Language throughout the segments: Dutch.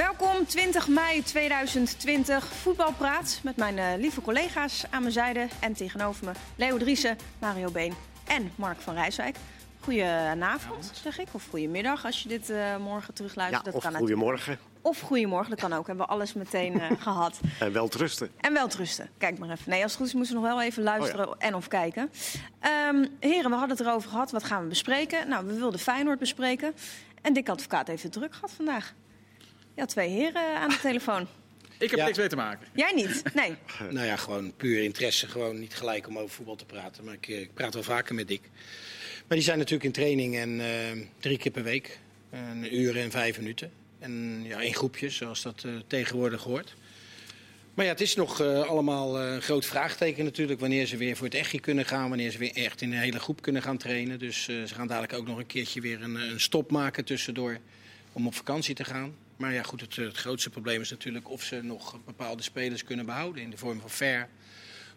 Welkom 20 mei 2020, voetbalpraat met mijn uh, lieve collega's aan mijn zijde en tegenover me Leo Driessen, Mario Been en Mark van Rijswijk. Goedenavond, zeg ik. Of goedemiddag als je dit uh, morgen terugluistert. Ja, dat of goedemorgen. Of goedemorgen, dat kan ook. Hebben we alles meteen uh, gehad. En wel trusten. En wel trusten. Kijk maar even. Nee, als het goed is moeten we nog wel even luisteren oh ja. en of kijken. Um, heren, we hadden het erover gehad. Wat gaan we bespreken? Nou, we wilden Feyenoord bespreken. En Dick Advocaat heeft het druk gehad vandaag. Ja, twee heren aan de telefoon. Ik heb ja. niks mee te maken. Jij niet? Nee. nou ja, gewoon puur interesse. Gewoon niet gelijk om over voetbal te praten. Maar ik, ik praat wel vaker met Dick. Maar die zijn natuurlijk in training en uh, drie keer per week. Een uur en vijf minuten. En ja, in groepjes, zoals dat uh, tegenwoordig hoort. Maar ja, het is nog uh, allemaal een groot vraagteken natuurlijk. Wanneer ze weer voor het echtje kunnen gaan. Wanneer ze weer echt in een hele groep kunnen gaan trainen. Dus ze gaan dadelijk ook nog een keertje weer een, een, stop maken tussendoor. Om op vakantie te gaan. Maar ja, goed, het, het grootste probleem is natuurlijk of ze nog bepaalde spelers kunnen behouden. In de vorm van fair.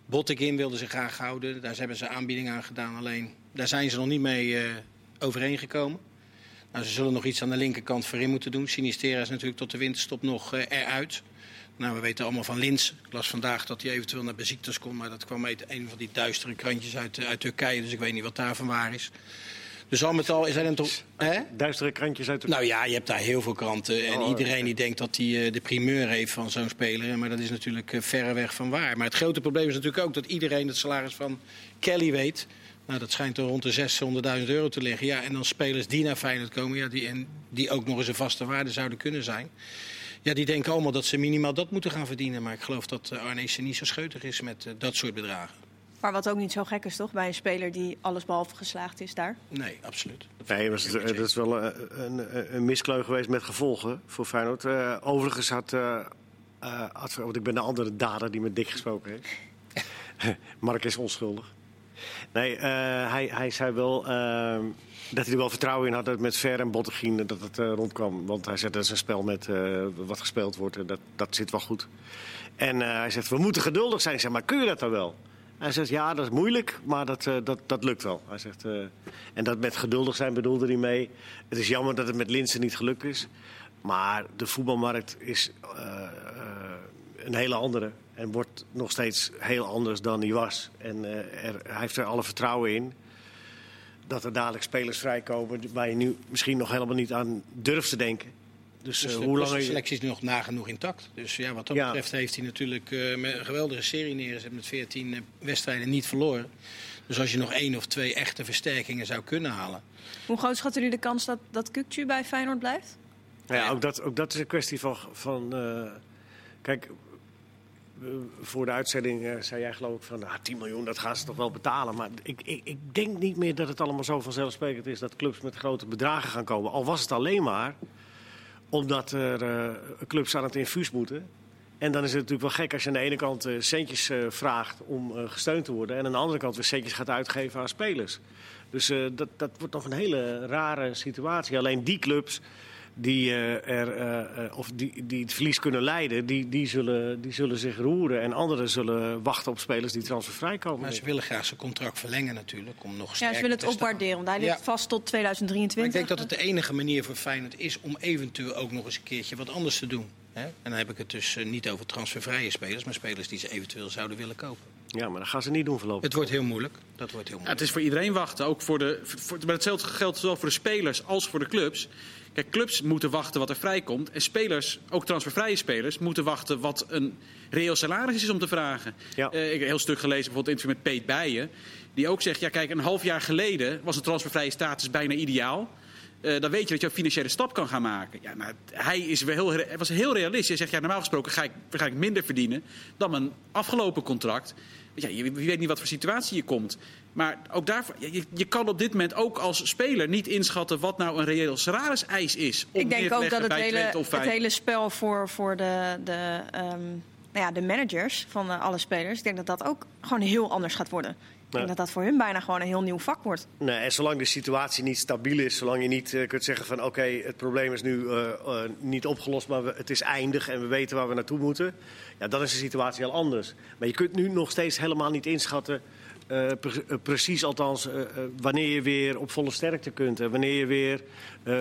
Bottekin wilden ze graag houden. Daar hebben ze aanbiedingen aan gedaan. Alleen daar zijn ze nog niet mee uh, overeengekomen. Nou, ze zullen nog iets aan de linkerkant voorin moeten doen. Sinistera is natuurlijk tot de winterstop nog uh, eruit. Nou, we weten allemaal van Lins. Ik las vandaag dat hij eventueel naar Beziktas komt. Maar dat kwam uit een van die duistere krantjes uit, uit Turkije. Dus ik weet niet wat daarvan waar is. Dus al met al zijn er toch... Hè? Duistere krantjes uit? Nou ja, je hebt daar heel veel kranten. En oh, iedereen okay. die denkt dat hij uh, de primeur heeft van zo'n speler. Maar dat is natuurlijk uh, verreweg van waar. Maar het grote probleem is natuurlijk ook dat iedereen het salaris van Kelly weet. Nou, dat schijnt er rond de 600.000 euro te liggen. Ja, en dan spelers die naar Feyenoord komen... Ja, die, en die ook nog eens een vaste waarde zouden kunnen zijn... Ja, die denken allemaal dat ze minimaal dat moeten gaan verdienen. Maar ik geloof dat Arnees niet zo scheutig is met uh, dat soort bedragen. Maar wat ook niet zo gek is, toch? Bij een speler die allesbehalve geslaagd is daar? Nee, absoluut. Nee, maar het, dat is wel een, een, een miskleun geweest met gevolgen voor Feyenoord. Uh, overigens had, uh, uh, had... Want ik ben de andere dader die met Dick gesproken heeft. Mark is onschuldig. Nee, hij, hij zei wel ehm, dat hij er wel vertrouwen in had dat met Ver en Bottegien dat het rondkwam. Want hij zei dat is een spel met wat gespeeld wordt en dat, dat zit wel goed. En hij zegt, we moeten geduldig zijn. Zeg maar, kun je dat dan wel? Hij zegt, ja, dat is moeilijk, maar dat, uh, dat, dat lukt wel. Hij zegt, uh, en dat met geduldig zijn bedoelde hij mee. Het is jammer dat het met Linsen niet gelukt is. Maar de voetbalmarkt is uh, een hele andere. En wordt nog steeds heel anders dan hij was. En hij heeft er alle vertrouwen in. Dat er dadelijk spelers vrijkomen waar je nu misschien nog helemaal niet aan durft te denken. Dus, dus uh, hoe lang de selectie is nu nog nagenoeg intact. Dus ja, wat dat ja. betreft heeft hij natuurlijk uh, met een geweldige serie neergezet met 14 uh, wedstrijden niet verloren. Dus als je nog één of twee echte versterkingen zou kunnen halen. Hoe groot schat u de kans dat, dat Kukcu bij Feyenoord blijft? Ja, ja, ook, dat, ook dat is een kwestie van. van kijk, voor de uitzending zei jij geloof ik van nou, 10 miljoen, dat gaan ze toch wel betalen. Maar ik, ik, ik denk niet meer dat het allemaal zo vanzelfsprekend is dat clubs met grote bedragen gaan komen. Al was het alleen maar omdat er uh, clubs aan het infuus moeten. En dan is het natuurlijk wel gek als je aan de ene kant uh, centjes uh, vraagt om gesteund te worden. En aan de andere kant weer centjes gaat uitgeven aan spelers. Dus dat, dat wordt nog een hele rare situatie. Alleen die clubs die, er, of die, die het verlies kunnen leiden, die, die, zullen, die zullen zich roeren. En anderen zullen wachten op spelers die transfervrij komen. Maar ze willen graag zijn contract verlengen natuurlijk. Om nog ja, ze willen het opwaarderen, want hij ligt ja. vast tot 2023. Maar ik denk dat het de enige manier voor Feyenoord is om eventueel ook nog eens een keertje wat anders te doen. Hè? En dan heb ik het dus niet over transfervrije spelers, maar spelers die ze eventueel zouden willen kopen. Ja, maar dat gaan ze niet doen voorlopig. Het wordt heel moeilijk. Dat wordt heel moeilijk. Ja, het is voor iedereen wachten. Ook voor de, voor, maar hetzelfde geldt zowel voor de spelers als voor de clubs. Kijk, clubs moeten wachten wat er vrijkomt. En spelers, ook transfervrije spelers, moeten wachten wat een reëel salaris is om te vragen. Ja. Uh, ik heb een heel stuk gelezen, bijvoorbeeld interview met Peet Bijen. Die ook zegt, ja kijk, een half jaar geleden was de transfervrije status bijna ideaal. Uh, dan weet je dat je een financiële stap kan gaan maken. Ja, nou, hij is wel heel, was heel realistisch. Hij zegt, ja, normaal gesproken ga ik, ga ik minder verdienen dan mijn afgelopen contract. Ja, je, je weet niet wat voor situatie je komt. Maar ook daarvoor, je, je, kan op dit moment ook als speler niet inschatten wat nou een reëel salariseis is. Ik denk ook dat het hele, het hele spel voor, voor de, de, um, nou ja, de managers van uh, alle spelers, ik denk dat dat ook gewoon heel anders gaat worden. Ik denk dat dat voor hun bijna gewoon een heel nieuw vak wordt. Nee, en zolang de situatie niet stabiel is, zolang je niet uh, kunt zeggen van oké, okay, het probleem is nu uh, uh, niet opgelost, maar we, het is eindig en we weten waar we naartoe moeten. Ja, dan is de situatie heel anders. Maar je kunt nu nog steeds helemaal niet inschatten eh, pre- eh, precies althans eh, eh, wanneer je weer op volle sterkte kunt. En wanneer je weer eh,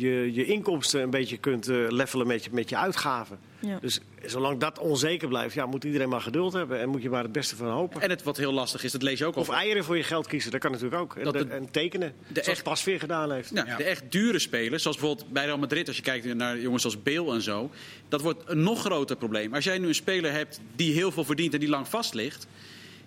je, je, inkomsten een beetje kunt eh, levelen met je, met je uitgaven. Ja. Dus zolang dat onzeker blijft, ja, moet iedereen maar geduld hebben. En moet je maar het beste van hopen. En het wat heel lastig is, dat lees je ook al. Of eieren voor je geld kiezen, dat kan natuurlijk ook. En, Dat de- en tekenen, zoals echt- Pasveer gedaan heeft. Nou, De echt dure spelers, zoals bijvoorbeeld bij Real Madrid, als je kijkt naar jongens als Bale en zo, dat wordt een nog groter probleem. Als jij nu een speler hebt die heel veel verdient en die lang vast ligt,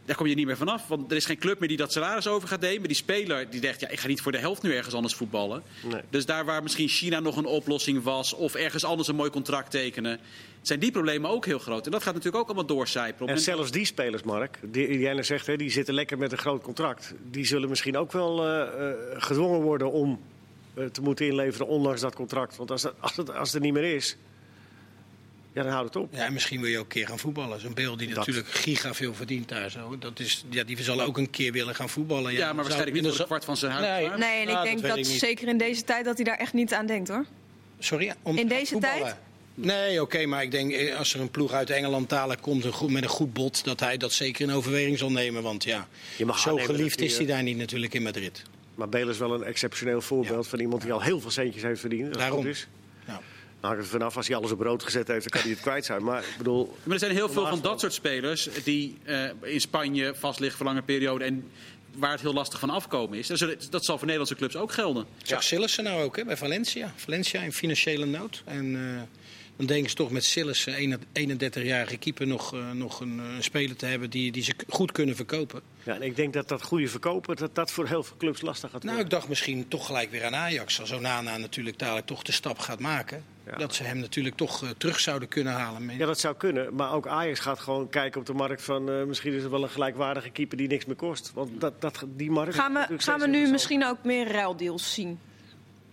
daar kom je niet meer vanaf. Want er is geen club meer die dat salaris over gaat nemen. Die speler die zegt, ja, ik ga niet voor de helft nu ergens anders voetballen. Nee. Dus daar waar misschien China nog een oplossing was, of ergens anders een mooi contract tekenen, zijn die problemen ook heel groot. En dat gaat natuurlijk ook allemaal doorcijpelen. En zelfs die spelers, Mark, die, die jij net zegt, hè, die zitten lekker met een groot contract. Die zullen misschien ook wel eh, eh, gedwongen worden om eh, te moeten inleveren ondanks dat contract. Want als, dat, als, het, als het er niet meer is, ja, dan houdt het op. Ja, en misschien wil je ook een keer gaan voetballen. Zo'n beeld die Dat. natuurlijk giga veel verdient daar zo. Dat is, ja, die zal ook een keer willen gaan voetballen. ja, maar dan waarschijnlijk niet een kwart van zijn huis. Nee. maar- Nee, en ik Ah, dat denk dat, ik zeker in deze tijd dat hij daar echt niet aan denkt hoor. Sorry? Om In deze voetballen? tijd? Nee, oké, maar ik denk eh, als er een ploeg uit Engeland dadelijk komt een goed, met een goed bod, dat hij dat zeker in overweging zal nemen. Want ja, Je mag zo geliefd is hij daar niet natuurlijk in Madrid. Maar Bale is wel een exceptioneel voorbeeld van iemand die al heel veel centjes heeft verdiend. Dat Daarom. goed is. Nou, vanaf, als hij alles op rood gezet heeft, dan kan hij het kwijt zijn. Maar ik bedoel, Maar er zijn heel veel van dat soort spelers die eh, in Spanje vastliggen voor lange periode en waar het heel lastig van afkomen is. Dat, zal voor Nederlandse clubs ook gelden. Zag Sillissen nou ook hè, bij Valencia. Valencia in financiële nood. En eh, dan denken ze toch met Sillissen, een 31-jarige keeper, nog, eh, nog een eh, speler te hebben die, die ze goed kunnen verkopen. ja, en ik denk dat dat goede verkopen, dat dat voor heel veel clubs lastig gaat Nou, worden. ik dacht misschien toch gelijk weer aan Ajax. Als Onana natuurlijk dadelijk toch de stap gaat maken. Ja. Dat ze hem natuurlijk toch eh, terug zouden kunnen halen. Ja, dat zou kunnen. Maar ook Ajax gaat gewoon kijken op de markt van... eh, misschien is er wel een gelijkwaardige keeper die niks meer kost. Want dat, dat, die markt... Gaan we, gaan we nu misschien ook meer ruildeals zien?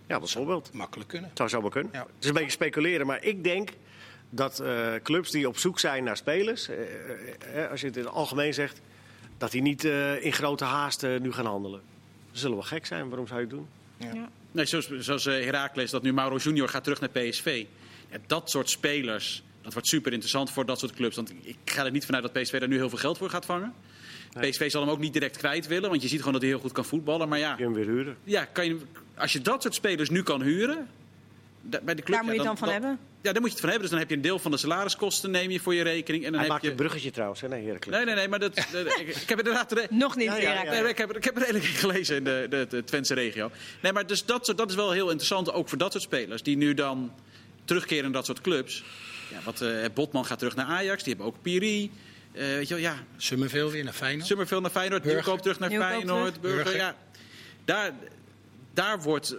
Ja, bijvoorbeeld. Makkelijk kunnen. zou zo wel kunnen. Ja. Het is een beetje speculeren, maar ik denk dat eh, clubs die op zoek zijn naar spelers... als je het in het algemeen zegt... dat die niet eh, in grote haast nu gaan handelen. Dat zullen wel gek zijn. Waarom zou je het doen? Ja. Nee, zoals zoals eh, Heracles, dat nu Mauro Junior gaat terug naar PSV. Ja, dat soort spelers, dat wordt super interessant voor dat soort clubs. Want ik ga er niet vanuit dat PSV daar nu heel veel geld voor gaat vangen. PSV zal hem ook niet direct kwijt willen, want je ziet gewoon dat hij heel goed kan voetballen. Maar ja, Je hem weer huren. ja kan je, als je dat soort spelers nu kan huren... Bij de club, Daar moet je ja, het dan van hebben. Ja, daar moet je het van hebben. Dus dan heb je een deel van de salariskosten neem je voor je rekening. En dan Hij heb maakt je... een bruggetje trouwens, hè? Nee, Heracles. Nee, nee, nee, maar dat, ik, ik heb inderdaad... de- Nog niet, Ja, ja, Heracles. Nee, maar ik, heb, ik heb er redelijk in gelezen in de, de, de Twentse regio. Nee, maar dus dat, soort- dat is wel heel interessant, ook voor dat soort spelers. Die nu dan terugkeren in dat soort clubs. Ja, wat, eh, Botman gaat terug naar Ajax, die hebben ook Piri. Eh, weet je wel, ja, Summerville weer naar Feyenoord. Summerville naar Feyenoord, Burger. Nieuwkoop terug naar Nieuwkoop Feyenoord. terug. Burger, Burger. ja. Daar, daar wordt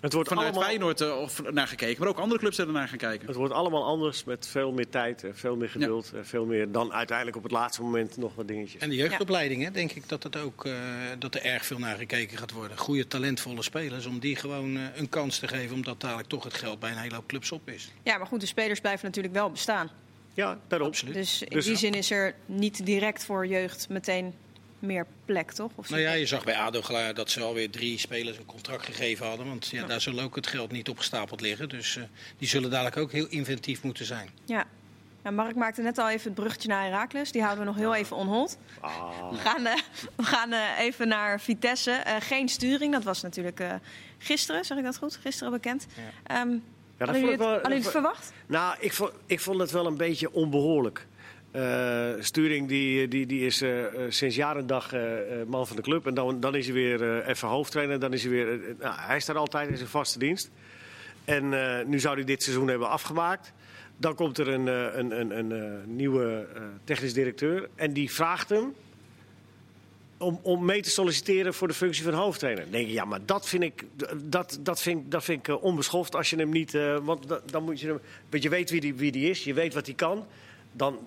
Het wordt, vanuit allemaal, Feyenoord eh, of naar gekeken, maar ook andere clubs er naar gaan kijken. het wordt allemaal anders met veel meer tijd, en veel meer geduld. en Veel meer dan uiteindelijk op het laatste moment nog wat dingetjes. En de jeugdopleiding, hè, denk ik dat, het ook, eh, dat er erg veel naar gekeken gaat worden. Goede, talentvolle spelers, om die gewoon eh, een kans te geven, omdat dadelijk toch het geld bij een hele hoop clubs op is. Ja, maar goed, de spelers blijven natuurlijk wel bestaan. Ja, daarom. Absoluut. Dus in Dus- die zin is er niet direct voor jeugd meteen meer plek, toch? Of Nou ja, je zag bij ADO dat ze alweer drie spelers een contract gegeven hadden. Want ja, daar zal ook het geld niet opgestapeld liggen. Dus eh, die zullen dadelijk ook heel inventief moeten zijn. Ja. Nou, Mark maakte net al even het bruggetje naar Heracles. Die houden we nog heel even on hold. Ah, We gaan, eh, we gaan eh, even naar Vitesse. Eh, geen sturing, dat was natuurlijk eh, gisteren, zeg ik dat goed? Gisteren bekend. Ehm ja, dat hadden vond jullie het, wel- hadden het verwacht? Nou, ik vond, ik vond het wel een beetje onbehoorlijk. Eh, Sturing die, die, die is eh, sinds jaar en dag man van de club. En dan, dan is hij weer even hoofdtrainer. Dan is hij, weer, nou, hij is daar altijd in zijn vaste dienst. En nu zou hij dit seizoen hebben afgemaakt. Dan komt er een, een, een, een, nieuwe technisch directeur. En die vraagt hem om, om mee te solliciteren voor de functie van hoofdtrainer. Dan denk je, ja, maar dat vind ik, dat, dat vind, dat vind ik onbeschoft als je hem niet... want da- dan moet je hem... Want je weet wie die, wie die is, je weet wat hij kan. Dan,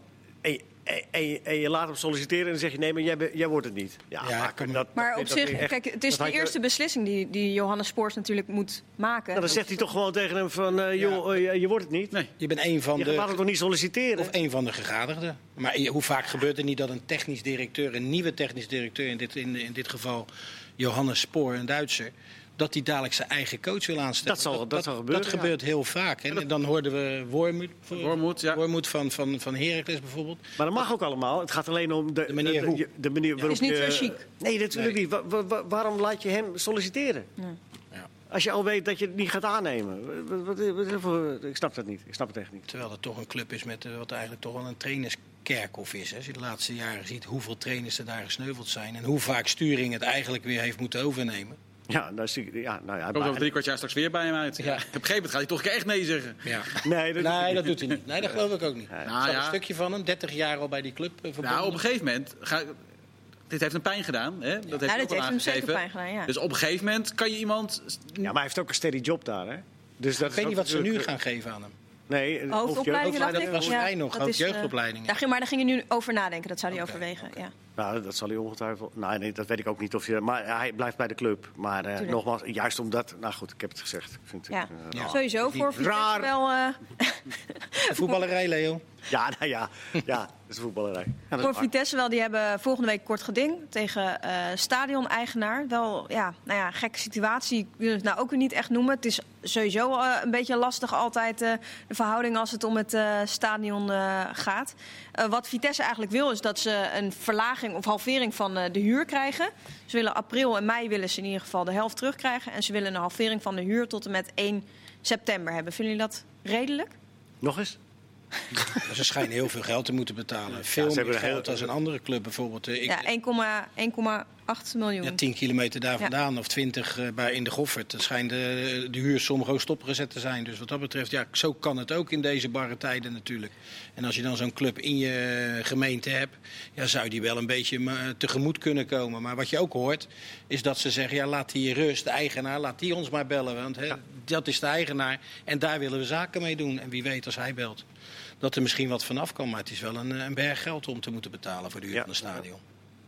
en, je- en, en, je, en je laat hem solliciteren en dan zeg je... nee, maar jij, jij wordt het niet. Ja, Ja, maar dat, Maar dat op zich, echt- kijk, het is de je- eerste beslissing die, die Johannes Spoors natuurlijk moet maken. Nou, dan zegt hij toch gewoon tegen hem van... eh, joh, eh, je, je wordt het niet. Nee. Je bent een van Je laat hem de, toch niet solliciteren? of een van de gegadigden. Maar je- hoe vaak gebeurt er niet dat een technisch directeur, een nieuwe technisch directeur, in dit, in, in dit geval Johannes Spoor, een Duitser, dat hij dadelijk zijn eigen coach wil aanstellen. Dat zal- dat zal gebeuren, Dat ja. gebeurt heel vaak. hè. En dan hoorden we Wormoed, Wormoed, ja. Wormoed van, van, van Heracles bijvoorbeeld. Maar dat mag ook allemaal. Het gaat alleen om de, De manier de, hoe. de, de manier waarop is niet je... zo chic. Nee, natuurlijk niet. Wa- wa- wa- waarom laat je hem solliciteren? Ja. Als je al weet dat je het niet gaat aannemen. Wat, wat, wat- wat- ik snap dat niet. Ik snap het echt niet. Terwijl het toch een club is met eh, wat eigenlijk toch wel een trainerskerkhof is. Hè. Als je de laatste jaren ziet hoeveel trainers er daar gesneuveld zijn. En hoe vaak Sturing het eigenlijk weer heeft moeten overnemen. Ja, daar zie ik, ja, nou ja, Komt over drie kwart jaar straks weer bij hem uit. Ja. Op een gegeven moment gaat hij toch een keer echt nee zeggen. Ja. Nee, dat, Nee, dat doet hij niet. Nee, dat geloof ik ook niet. Nou ja. een stukje van hem, 30 jaar al bij die club eh, verbonden. Nou, op een gegeven moment. Ga, dit heeft een pijn gedaan. Hè? Dat heeft wel heeft hem zeker aangegeven. pijn gedaan, ja. Dus op een gegeven moment kan je iemand. Ja, maar hij heeft ook een steady job daar, hè? Dus dat Ik weet niet wat ze nu gaan geven aan hem. Nee, of Hoofdopleidingen, dacht dat was voor mij nog, dat. Daar ging, maar daar ging je nu over nadenken. Dat zou hij overwegen. Ja. Nou, dat zal hij ongetwijfeld. Nou, nee, dat weet ik ook niet of je. Maar hij blijft bij de club. Maar eh, nogmaals, juist omdat. Nou goed, ik heb het gezegd. Ik vind het, Ja. eh, Ja. Sowieso voor Vitesse Raar. wel... eh, Voetballerij, Leo. ja, nou ja, ja, dat is voetballerij. Ja, dat is Voor. Vitesse wel, die hebben volgende week kort geding tegen eh stadion-eigenaar. Wel, ja, nou ja, gekke situatie. Ik wil het nou ook weer niet echt noemen. Het is sowieso een beetje lastig altijd eh, de verhouding als het om het eh, stadion eh, gaat. Eh, wat Vitesse eigenlijk wil is dat ze een verlaging of halvering van eh, de huur krijgen. Ze willen april en mei willen ze in ieder geval de helft terugkrijgen. En ze willen een halvering van de huur tot en met 1 september hebben. Vinden jullie dat redelijk? Nog eens? Ze schijnen heel veel geld te moeten betalen. Veel ze meer hebben geld als een andere club bijvoorbeeld. Eh, Ik, Ja, 1,8 1,8 miljoen. ja, 10 kilometer daar vandaan of 20 eh, bij in de Goffert. Dat schijnt de, de huur sommige ook stopgezet te zijn. Dus wat dat betreft, ja, zo kan het ook in deze barre tijden natuurlijk. En als je dan zo'n club in je gemeente hebt, ja, zou die wel een beetje eh, tegemoet kunnen komen. Maar wat je ook hoort, is dat ze zeggen, ja, laat die rust, de eigenaar, laat die ons maar bellen. Want hè, dat is de eigenaar en daar willen we zaken mee doen. En wie weet als hij belt, dat er misschien wat vanaf kan. Maar het is wel een, eh, een berg geld om te moeten betalen voor de huur Ja. van het stadion.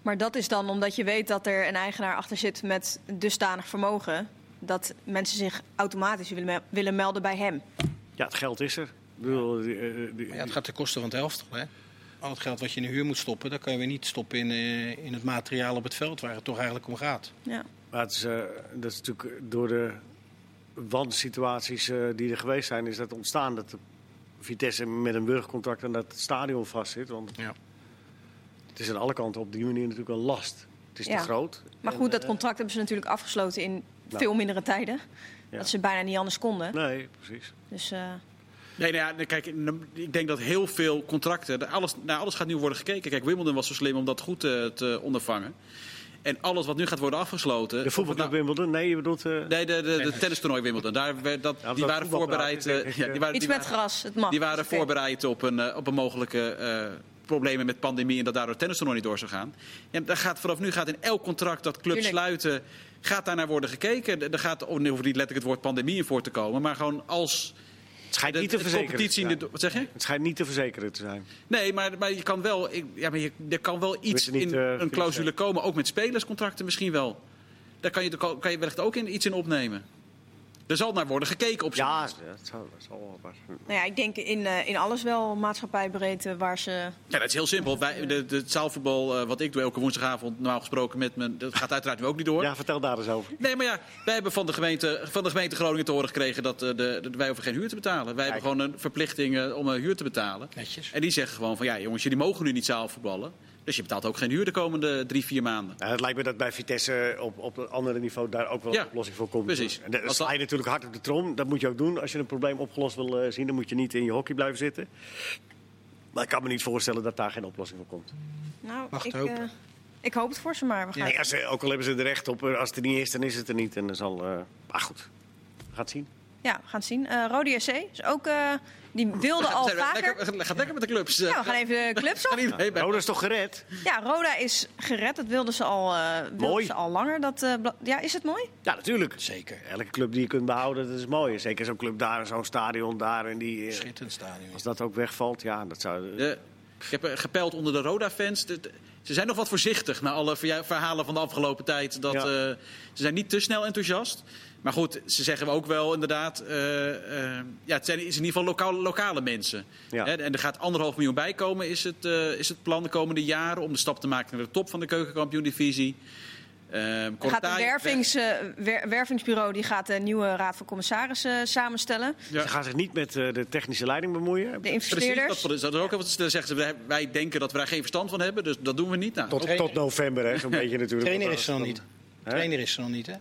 Maar dat is dan omdat je weet dat er een eigenaar achter zit met dusdanig vermogen. dat mensen zich automatisch willen, me- willen melden bij hem. Ja, het geld is er. Ik bedoel, die, eh, die- ja, het gaat ten koste van het helft. Hè? Al het geld wat je in de huur moet stoppen, dat kan je weer niet stoppen in, eh, in het materiaal op het veld waar het toch eigenlijk om gaat. Ja. Maar het is, eh, dat is natuurlijk door de wansituaties eh, die er geweest zijn, is dat ontstaan dat de Vitesse met een burgercontract aan dat stadion vastzit. Want Ja. het is aan alle kanten op die manier natuurlijk een last. Het is Ja. te groot. Maar En, goed, dat eh, contract hebben ze natuurlijk afgesloten in Nou. veel mindere tijden. Ja. Dat ze bijna niet anders konden. Nee, precies. Dus eh, Nee, nou ja, nee, kijk, ik denk dat heel veel contracten. Alles, naar alles gaat nu worden gekeken. Kijk, Wimbledon was zo slim om dat goed te, te ondervangen. En alles wat nu gaat worden afgesloten. De voetbalclub Nou, Wimbledon? Nee, je bedoelt... eh, Nee, de, de, de tennistoernooi Wimbledon. Daar, werd dat, Ja, die waren voorbereid. eh, ja, eh, die waren, iets die met waren- gras, het mag. Die waren voorbereid op een, eh, op een mogelijke eh, problemen met pandemie en dat daardoor het tennistoernooi niet door zou gaan. Ja, daar gaat, vanaf nu gaat in elk contract dat clubs Tuurlijk. sluiten, gaat daar naar worden gekeken. Er gaat, oh, hoeft niet letterlijk het woord pandemie in voor te komen, maar gewoon als schijnt niet te verzekeren. competitie... in te de- zijn. wat zeg je? Het schijnt niet te verzekeren te zijn. Nee, maar, maar je kan wel, ik- ja, maar je, er kan wel iets niet, in eh, een clausule komen, ook met spelerscontracten misschien wel. Daar kan je, kan je wellicht ook in, iets in opnemen. Er zal naar worden gekeken op Ja, dat zal, dat zal wel wat. Nou ja, ik denk in, eh, in alles wel maatschappijbreed eh, waar ze... Ja, dat is heel simpel. Wij, de, de, het zaalvoetbal, eh, wat ik doe elke woensdagavond, normaal gesproken met mijn, dat gaat uiteraard nu ook niet door. Ja, vertel daar eens over. Nee, maar ja, wij hebben van de gemeente, van de gemeente Groningen te horen gekregen dat eh, de, de- wij hoeven geen huur te betalen. Wij hebben gewoon een verplichting om een huur te betalen. Netjes. En die zeggen gewoon van ja, jongens, jullie mogen nu niet zaalvoetballen. Dus je betaalt ook geen huur de komende drie, vier maanden. Nou, het lijkt me dat bij Vitesse op, op een ander niveau daar ook wel een Ja, oplossing voor komt. precies. En sla je natuurlijk hard op de trom. Dat moet je ook doen. Als je een probleem opgelost wil eh, zien, dan moet je niet in je hockey blijven zitten. Maar ik kan me niet voorstellen dat daar geen oplossing voor komt. Nou, Mag ik, hopen. eh, ik hoop het voor ze maar. We gaan Nee, als ze, ook al hebben ze er recht op, eh, als het er niet is, dan is het er niet. En dan zal. eh maar goed, we gaan het zien. Ja, we gaan het zien. Eh Rode SC is ook... eh, die wilde al Zijn we vaker... Lekker, gaat lekker met de clubs. Ja, we gaan even de clubs op. Gaan dat is toch gered? Ja, Roda is gered. Dat wilden ze al, eh wilden Mooi. Ze al langer. Dat, eh, bla- ja, is het mooi? Ja, natuurlijk. Zeker. Elke club die je kunt behouden, dat is mooi. Zeker zo'n club daar, zo'n stadion daar. En die, eh, Schitterend stadion. als dat ook wegvalt, ja, dat zou. De- ik heb eh, gepeld onder de Roda-fans. De- de- Ze zijn nog wat voorzichtig na alle verja- verhalen van de afgelopen tijd. Dat, Ja. eh, ze zijn niet te snel enthousiast. Maar goed, ze zeggen ook wel inderdaad... eh, eh, ja, het zijn is in ieder geval lokaal, lokale mensen. Ja. Hè, en er gaat anderhalf miljoen bij komen, is het, eh, is het plan de komende jaren... om de stap te maken naar de top van de keukenkampioen-divisie. Gaat een wervings, eh, wer- wervingsbureau die gaat de nieuwe raad van commissarissen samenstellen. Ja. Ze gaan zich niet met eh, de technische leiding bemoeien. De Precies, investeerders. dat, dat is ook even, dan zeggen ze, wij, wij denken dat we daar geen verstand van hebben, dus dat doen we niet. Nou, Tot, tot november, hè, zo'n beetje natuurlijk. Trainer is er nog niet. Trainer is er nog niet, hè?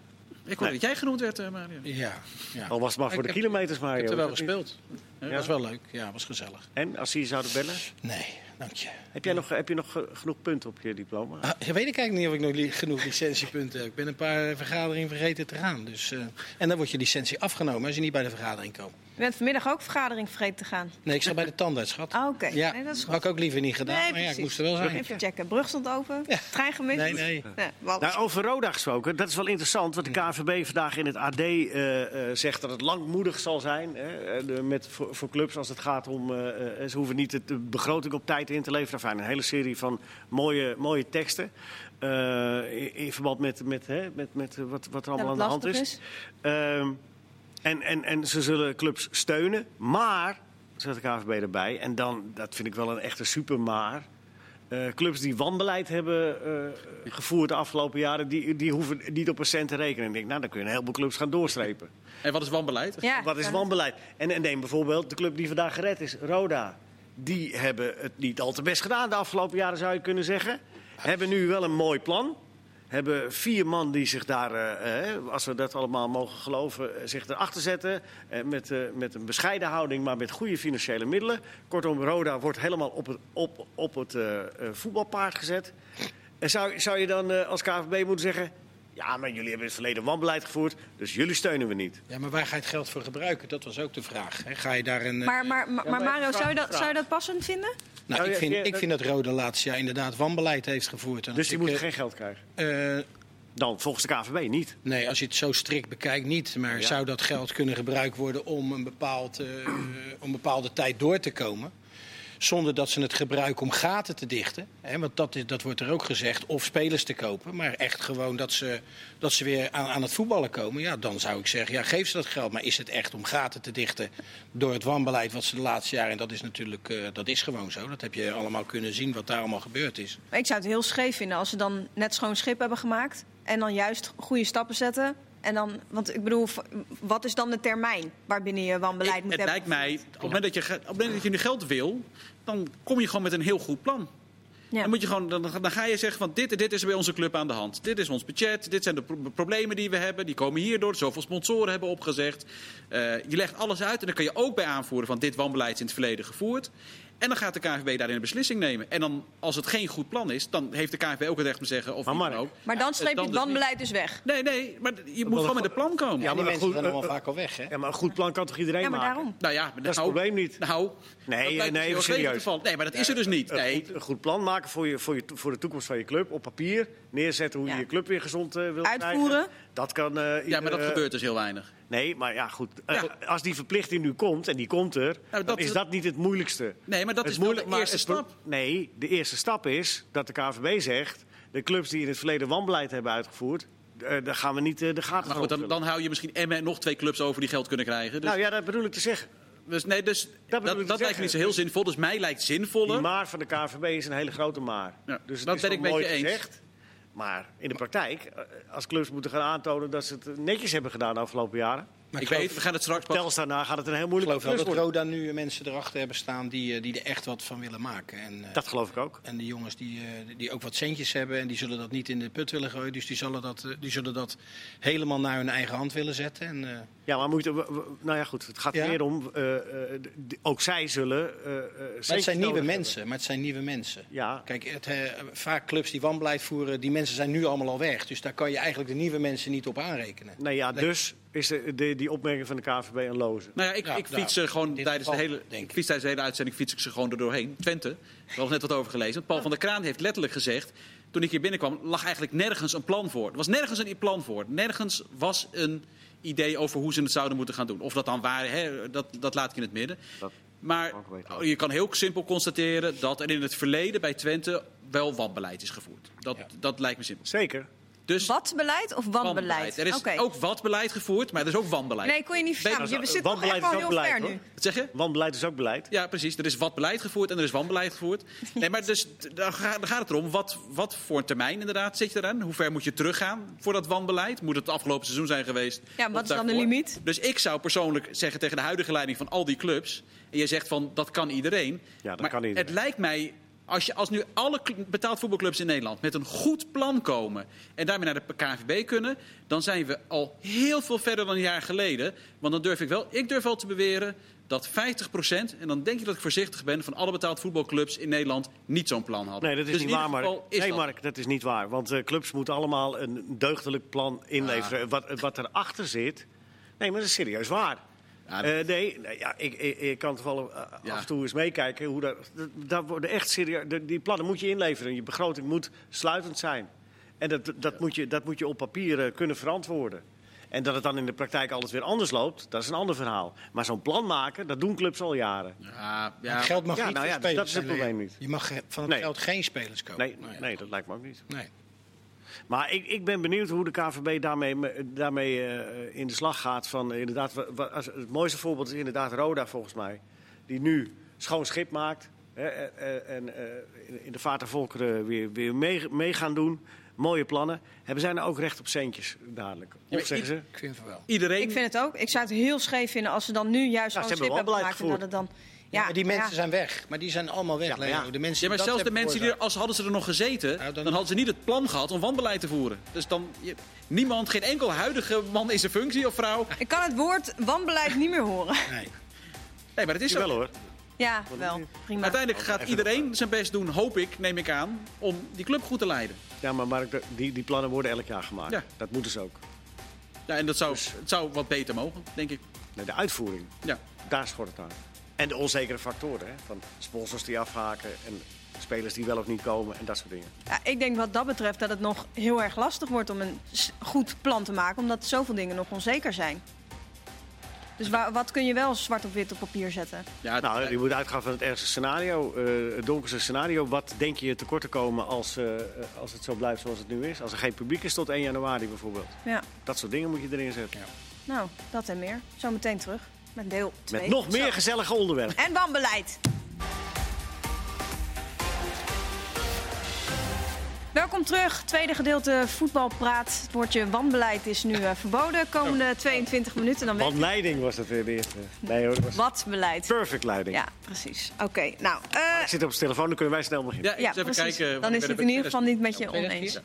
Ik hoorde dat jij genoemd werd, eh, Mario. Ja. ja. Al was het maar voor Ik de heb- kilometers, maar. Ik heb er wel gespeeld. Dat was wel leuk. Ja, was gezellig. En als ze je zouden bellen? Nee, dank je. Heb jij nog, heb je nog genoeg punten op je diploma? Ah, ja, weet ik eigenlijk niet of ik nog li- genoeg licentiepunten heb. Ik ben een paar vergaderingen vergeten te gaan. Dus, eh, en dan wordt je licentie afgenomen als je niet bij de vergadering komt. Je bent vanmiddag ook vergadering vergeten te gaan. Nee, ik zat bij de tandarts, schat. Ah, oké. Ja, Nee, dat is goed. had ik ook liever niet gedaan. maar ja, ik moest er wel zijn. Even checken. Brug stond open. Trein gemist. Nee, nee. Nou, over Roda gesproken, dat is wel interessant. Want de KNVB vandaag in het AD eh, eh, zegt dat het langmoedig zal zijn. Hè, eh, met, voor, voor clubs als het gaat om. eh, eh, ze hoeven niet de, begroting op tijd in te leveren. Enfin, een hele serie van mooie, mooie teksten. eh, in, in verband met, met, hè, met, met wat, wat er allemaal aan de hand lastig is. En, en, en ze zullen clubs steunen. Maar, zegt de KNVB erbij. En dan, dat vind ik wel een echte super maar. Eh, clubs die wanbeleid hebben eh, gevoerd de afgelopen jaren, die, die hoeven niet op een cent te rekenen. En ik denk, nou, dan kun je een heleboel clubs gaan doorstrepen. En wat is wanbeleid? Ja, Wat is wanbeleid? En, en neem bijvoorbeeld de club die vandaag gered is, Roda. Die hebben het niet al te best gedaan de afgelopen jaren, zou je kunnen zeggen. Hebben nu wel een mooi plan. Hebben vier man die zich daar, eh, eh, als we dat allemaal mogen geloven, eh, zich erachter zetten. Eh, met, eh, met een bescheiden houding, maar met goede financiële middelen. Kortom, Roda wordt helemaal op het, op, op het eh, eh, voetbalpaard gezet. En zou, zou je dan eh, als KVB moeten zeggen... Ja, maar jullie hebben in het verleden wanbeleid gevoerd, dus jullie steunen we niet. Ja, maar waar ga je het geld voor gebruiken? Dat was ook de vraag. Hè? Ga je daar een... Maar, maar, maar, maar Mario, vraag- zou je, dat, zou je dat passend vinden? Nou, Nou, ik, vind, ja, ik dat- vind dat Rode laatste jaar inderdaad wanbeleid heeft gevoerd. En Dus die ik, moeten eh, geen geld krijgen. eh, Dan, volgens de KVB niet. Nee, als je het zo strikt bekijkt niet. Maar Ja. zou dat geld kunnen gebruikt worden om een, bepaald, eh, om een bepaalde tijd door te komen? Zonder dat ze het gebruiken om gaten te dichten. Hè, want dat, dat wordt er ook gezegd. Of spelers te kopen. Maar echt gewoon dat ze, dat ze weer aan, aan het voetballen komen. Ja, dan zou ik zeggen, ja, geef ze dat geld. Maar is het echt om gaten te dichten door het wanbeleid wat ze de laatste jaren... en dat is natuurlijk eh, dat is gewoon zo. Dat heb je allemaal kunnen zien wat daar allemaal gebeurd is. Ik zou het heel scheef vinden als ze dan net schoon schip hebben gemaakt. En dan juist goede stappen zetten. En dan, want ik bedoel, wat is dan de termijn waarbinnen je wanbeleid moet het hebben? lijkt mij, op het, moment dat je, op het moment dat je nu geld wil, dan kom je gewoon met een heel goed plan. Ja. Dan, moet je gewoon, dan, dan ga je zeggen van dit en dit is bij onze club aan de hand. Dit is ons budget, dit zijn de pro- problemen die we hebben. Die komen hierdoor, zoveel sponsoren hebben opgezegd. Eh, je legt alles uit en dan kan je ook bij aanvoeren van dit wanbeleid is in het verleden gevoerd. En dan gaat de KNVB daarin een beslissing nemen. En dan, als het geen goed plan is, dan heeft de KNVB ook het recht om te zeggen... Of Maar Mark, ook. Maar dan eh, streep je het wanbeleid dus weg. Nee, nee, maar je moet gewoon met een plan komen. Ja, Ja, die maar mensen goed, zijn allemaal vaak al weg, hè? Ja, maar een goed plan kan toch iedereen Ja, maar maken? daarom. Nou ja, Dat is het nou, probleem niet. Nou, Nee, nee, serieus. Nee, maar dat is er dus niet. Een Nee. goed, een goed plan maken voor, je, voor, je, voor de toekomst van je club op papier. Neerzetten hoe Ja. je je club weer gezond eh wil Uitvoeren. krijgen. Dat kan. eh, Ja, maar dat gebeurt dus heel weinig. Nee, maar ja, goed. Eh, Ja. Als die verplichting nu komt, en die komt er, dat- dan is dat niet het moeilijkste. Nee, maar dat Het is moeilijk- de eerste stap. Nee, de eerste stap is dat de KVB zegt... de clubs die in het verleden wanbeleid hebben uitgevoerd... eh, daar gaan we niet eh, de gaten Maar goed, dan, hou je misschien Emmen en nog twee clubs over die geld kunnen krijgen. Dus, Nou ja, dat bedoel ik te zeggen. dus, nee, dus dat, dat, lijkt me niet zo heel zinvol. Dus mij lijkt Die zinvoller. maar van de KVB is een hele grote maar. Ja, dus dat ben ik met je eens. gezegd. Maar in de praktijk, eh, als clubs moeten gaan aantonen dat ze het netjes hebben gedaan de afgelopen jaren. Maar Ik geloof- weet, we gaan het straks pas... Telstar na gaat het een heel Ik moeilijk geloof wel klus dat. Roda nu mensen erachter hebben staan die, eh, die er echt wat van willen maken. En, eh, Dat geloof ik ook. en de jongens die, eh, die ook wat centjes hebben en die zullen dat niet in de put willen gooien. Dus die zullen dat, eh, die zullen dat helemaal naar hun eigen hand willen zetten. En, eh, Ja, maar moet, nou ja, goed. Het gaat Ja. meer om. eh, eh, ook zij zullen. eh, eh, maar het zijn nieuwe mensen. Maar het zijn nieuwe mensen. Ja, Kijk, het, eh, vaak clubs die wanbeleid voeren, die mensen zijn nu allemaal al weg. Dus daar kan je eigenlijk de nieuwe mensen niet op aanrekenen. nee, ja, dus is de, de- die opmerking van de KVB een loze. Nou ja, ik, Ja, ik nou, fiets ze gewoon in dit tijdens de, hele, ik ik. fiets tijdens de hele uitzending fiets ik ze gewoon er doorheen. Twente, daar was net wat over gelezen. Paul van der Kraan heeft letterlijk gezegd... toen ik hier binnenkwam, lag eigenlijk nergens een plan voor. Er was nergens een plan voor. Nergens was een idee over hoe ze het zouden moeten gaan doen. Of dat dan waar, hè, dat, dat laat ik in het midden. Dat Maar wel. je kan heel simpel constateren... dat er in het verleden bij Twente wel wanbeleid is gevoerd. Dat, Ja. dat lijkt me simpel. Zeker. Dus Wat beleid of wanbeleid? Er is ook wat beleid gevoerd, maar er is ook wanbeleid. Nee, kon je niet verstaan. Je zit toch echt Wanbeleid wel is ook heel beleid, ver hoor. nu. Wat zeg je? Wanbeleid is ook beleid. Ja, precies. Er is wat beleid gevoerd en er is wanbeleid gevoerd. Nee, maar dus, d- dan ga- dan gaat het erom, wat, wat voor een termijn inderdaad zit je eraan? Hoe ver moet je teruggaan voor dat wanbeleid? Moet het afgelopen seizoen zijn geweest? Ja, wat is dan de limiet? Dus ik zou persoonlijk zeggen tegen de huidige leiding van al die clubs... en je zegt van, dat kan iedereen. Ja, dat maar kan iedereen. het lijkt mij, als, je, als nu alle betaald voetbalclubs in Nederland... met een goed plan komen en daarmee naar de KNVB kunnen... dan zijn we al heel veel verder dan een jaar geleden. Want dan durf ik wel, ik durf wel te beweren dat 50%, en dan denk ik dat ik voorzichtig ben... van alle betaald voetbalclubs in Nederland niet zo'n plan hadden. Nee, dat is Dus niet waar, Mark. is Nee, dat. Mark, dat is niet waar. Want eh, clubs moeten allemaal een deugdelijk plan inleveren. Wat, wat erachter zit... Nee, maar dat is serieus waar. Ja, Eh, nee, nee, ja, ik, ik, ik kan toch wel eh, Ja. af en toe eens meekijken. Hoe dat, dat, worden echt serieus, de- die plannen moet je inleveren. Je begroting moet sluitend zijn. En dat, dat, moet, je, dat moet je op papier eh, kunnen verantwoorden. En dat het dan in de praktijk alles weer anders loopt, dat is een ander verhaal. Maar zo'n plan maken, dat doen clubs al jaren. Ja, ja. Het geld mag Ja, niet nou voor ja, spelers dat is het probleem niet. Je mag van het Nee. geld geen spelers kopen. Nee, ja. nee, dat lijkt me ook niet. Nee. Maar ik, ik ben benieuwd hoe de KVB daarmee, daarmee eh, in de slag gaat. Van, eh, inderdaad, als- het mooiste voorbeeld is inderdaad Roda volgens mij. Die nu schoon schip maakt. Hè, eh, en eh, in- de vaart der volkeren weer, weer mee, mee gaan doen. Mooie plannen. Hebben zij nou ook recht op centjes dadelijk? Of zeggen ze? Ik vind het wel. Iedereen... Ik vind het ook. Ik zou het heel scheef vinden als ze dan nu juist Ja, ze stip hebben hebben wel gemaakt. En dat het dan... Ja, maar die mensen ja. zijn weg. Maar die zijn allemaal weg, Ja. De mensen Ja, maar zelfs de mensen die er, als hadden ze er nog gezeten, Nou, dan... dan- hadden ze niet het plan gehad om wanbeleid te voeren. Dus dan, je- niemand, geen enkel huidige man in zijn functie of vrouw. Ik kan het woord wanbeleid niet meer horen. Nee. Nee, maar het is zo. hoor. Ja, wel. Prima. Uiteindelijk gaat iedereen zijn best doen, hoop ik, neem ik aan, om die club goed te leiden. Ja, maar Mark, die, die plannen worden elk jaar gemaakt. Ja. Dat moeten ze ook. Ja, en dat zou, het zou wat beter mogen, denk ik. Nee, de uitvoering, Ja. daar schort het aan. En de onzekere factoren. Hè? Van sponsors die afhaken en spelers die wel of niet komen en dat soort dingen. Ja, ik denk wat dat betreft dat het nog heel erg lastig wordt om een goed plan te maken. Omdat zoveel dingen nog onzeker zijn. Dus wa- wat kun je wel zwart op wit op papier zetten? Ja, Nou, je moet uitgaan van het ergste scenario, eh, het donkerste scenario. Wat denk je tekort te komen als, eh, als het zo blijft zoals het nu is? Als er geen publiek is tot 1 januari bijvoorbeeld. Ja, Dat soort dingen moet je erin zetten. nou, dat en meer. Zometeen terug met deel 2. Met nog meer gezellige onderwerpen. En wanbeleid. Welkom terug, tweede gedeelte voetbalpraat. Het woordje wanbeleid is nu eh, verboden. Komende 22 minuten dan weet Want leiding was het weer de eerste. Nee hoor, dat was wat beleid. perfect leiding. Ja, precies. Oké, nou, eh, Ik zit op zijn telefoon, dan kunnen wij snel beginnen. ja, ja, eens even precies. kijken. dan is het in ieder geval niet met je oneens.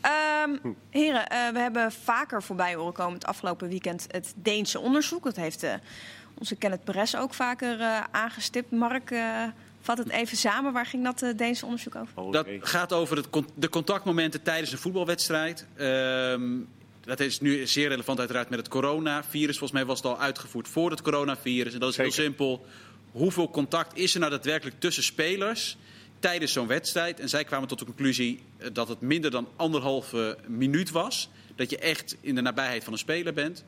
Ehm, heren, eh, we hebben vaker voorbij horen komen het afgelopen weekend het Deense onderzoek. Dat heeft eh, onze Kenneth Perez ook vaker eh, aangestipt. Mark, eh, vat het even samen. Waar ging dat Deense onderzoek over? Oh, Dat gaat over het con- de contactmomenten tijdens een voetbalwedstrijd. Ehm, dat is nu zeer relevant uiteraard met het coronavirus. Volgens mij was het al uitgevoerd voor het coronavirus. En dat is heel simpel. Hoeveel contact is er nou daadwerkelijk tussen spelers tijdens zo'n wedstrijd? En zij kwamen tot de conclusie eh, dat het minder dan anderhalve minuut was. Dat je echt in de nabijheid van een speler bent.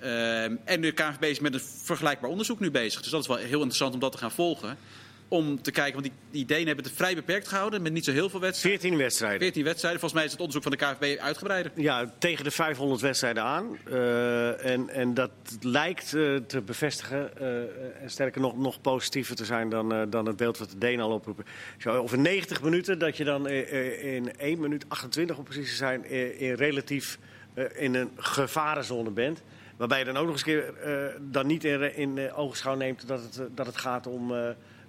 Ehm, en de KNVB is met een vergelijkbaar onderzoek nu bezig. Dus dat is wel heel interessant om dat te gaan volgen. Om te kijken, want die, die Denen hebben het vrij beperkt gehouden. Met niet zo heel veel wedstrijden. 14 wedstrijden. 14 wedstrijden. Volgens mij is het onderzoek van de KNVB uitgebreider. Ja, tegen de 500 wedstrijden aan. Eh, en, en dat lijkt eh, te bevestigen. eh, en sterker nog, nog positiever te zijn dan, dan het beeld wat de Denen al oproepen. Zo, over 90 minuten dat je dan in 1 minuut 28 om precies te zijn... eh, in relatief in een gevarenzone bent. Waarbij je dan ook nog eens een keer dan niet in, in ogenschouw neemt dat het, dat het gaat om...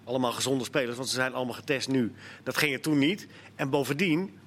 allemaal gezonde spelers, want ze zijn allemaal getest nu. Dat ging er toen niet. En bovendien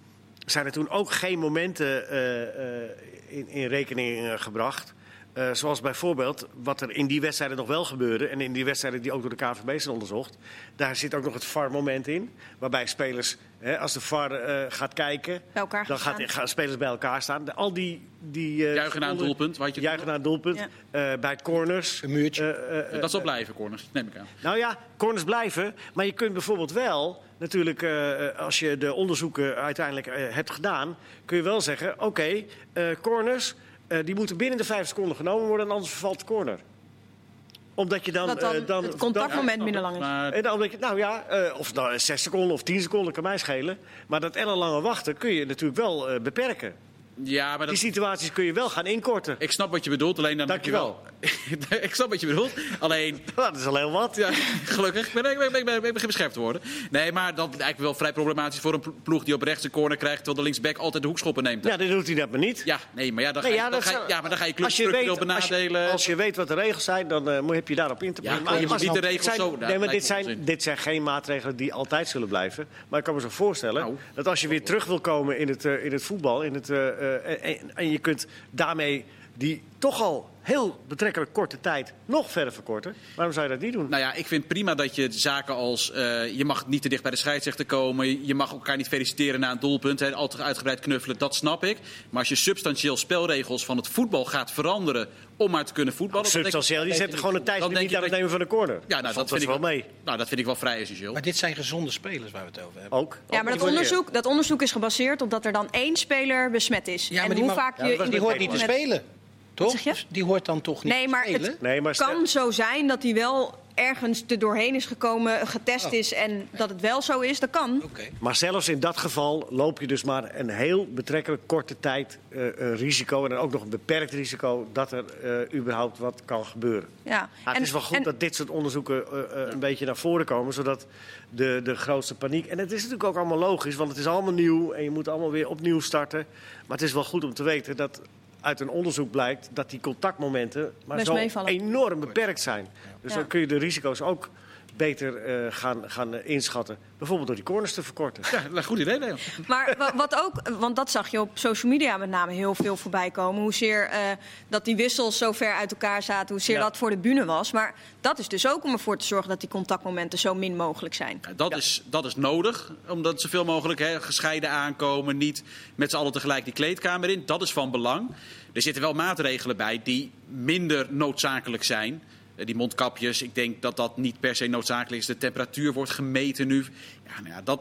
zijn er toen ook geen momenten eh, eh, in, in rekening eh, gebracht. Eh, zoals bijvoorbeeld wat er in die wedstrijden nog wel gebeurde. En in die wedstrijden die ook door de KVB zijn onderzocht. Daar zit ook nog het VAR-moment in. Waarbij spelers, hè, als de VAR eh, gaat kijken. Bij elkaar dan gaan gaat, gaan spelers bij elkaar staan. De- al die. die eh, Juichen naar een doelpunt. Wat je Juichen naar een doelpunt. Ja. Eh, bij corners. Een muurtje. Eh, eh, dat zal blijven, corners. Neem ik aan. nou ja, corners blijven. Maar je kunt bijvoorbeeld wel, natuurlijk, eh, eh, als je de onderzoeken uiteindelijk eh, hebt gedaan, kun je wel zeggen: oké, eh, corners, eh, die moeten binnen de vijf seconden genomen worden, anders vervalt de corner. Omdat je dan... dat dan, eh, dan het contactmoment Ja, minder lang is. Maar En dan denk je, nou ja, eh, of nou 6 seconden of 10 seconden kan mij schelen. Maar dat ellenlange wachten kun je natuurlijk wel eh, beperken. Ja, maar Die dat, situaties kun je wel gaan inkorten. ik snap wat je bedoelt. Alleen dan heb je wel. ik snap wat je bedoelt. Alleen Dat is al heel wat. Ja, gelukkig. Ik ben, ik ben, ik ben, ik ben beschermd te worden. Nee, maar dat is eigenlijk wel vrij problematisch voor een ploeg die op rechts een corner krijgt... terwijl de linksback altijd de hoekschoppen neemt. Ja, dan doet hij dat maar niet. Ja, nee, maar ja, dan ga je, dan dat ga zou- ja, maar dan ga je als, benadelen. als je weet wat de regels zijn, dan eh, heb je daarop in te Ja, brengen. je moet niet de regels zijn, zo- Nee, dat maar dit zijn, dit zijn geen maatregelen die altijd zullen blijven. Maar ik kan me zo voorstellen Nou. dat als je weer terug wil komen in het, eh, in het voetbal... In het, eh, eh, en, en je kunt daarmee die toch al heel betrekkelijk korte tijd nog verder verkorten. Waarom zou je dat niet doen? Nou ja, ik vind prima dat je zaken als... eh, je mag niet te dicht bij de scheidsrechter komen. Je mag elkaar niet feliciteren na een doelpunt. Hè, al te uitgebreid knuffelen, dat snap ik. Maar als je substantieel spelregels van het voetbal gaat veranderen... om maar te kunnen voetballen... Substantieel, je zet gewoon een tijdje niet aan het nemen van de corner. Ja, nou, dat, vind ik wel mee. Nou, dat vind ik wel vrij essentieel. Maar dit zijn gezonde spelers waar we het over hebben. Ook. Ja, maar dat onderzoek, dat onderzoek is gebaseerd op dat er dan één speler besmet is. Ja, maar en die hoe mag- vaak Ja, je Die hoort niet te met- spelen, toch? zeg je? Dus Die hoort dan toch niet Nee, te maar spelen? het Nee, maar stel- kan zo zijn dat hij wel ergens er doorheen is gekomen, getest Oh. is en dat het wel zo is. Dat kan. Oké. Maar zelfs in dat geval loop je dus maar een heel betrekkelijk korte tijd eh, een risico. En dan ook nog een beperkt risico dat er eh, überhaupt wat kan gebeuren. Ja. Het En- is wel goed en- dat dit soort onderzoeken eh, eh, een beetje naar voren komen, zodat de, de grootste paniek. En het is natuurlijk ook allemaal logisch, want het is allemaal nieuw en je moet allemaal weer opnieuw starten. Maar het is wel goed om te weten dat uit een onderzoek blijkt dat die contactmomenten maar Best zo meevallen. enorm beperkt zijn. Dus Ja. dan kun je de risico's ook beter eh, gaan, gaan eh, inschatten. Bijvoorbeeld door die corners te verkorten. Ja, een goed idee, Leo. Maar wa- wat ook, want dat zag je op social media met name heel veel voorbij komen. Hoezeer eh, dat die wissels zo ver uit elkaar zaten, hoezeer Ja. dat voor de bühne was. Maar dat is dus ook om ervoor te zorgen dat die contactmomenten zo min mogelijk zijn. Ja, dat, is, dat is nodig, omdat zoveel mogelijk hè, gescheiden aankomen. Niet met z'n allen tegelijk die kleedkamer in. Dat is van belang. Er zitten wel maatregelen bij die minder noodzakelijk zijn. Eh, Die mondkapjes, ik denk dat dat niet per se noodzakelijk is. De temperatuur wordt gemeten nu. Ja, nou ja, dat,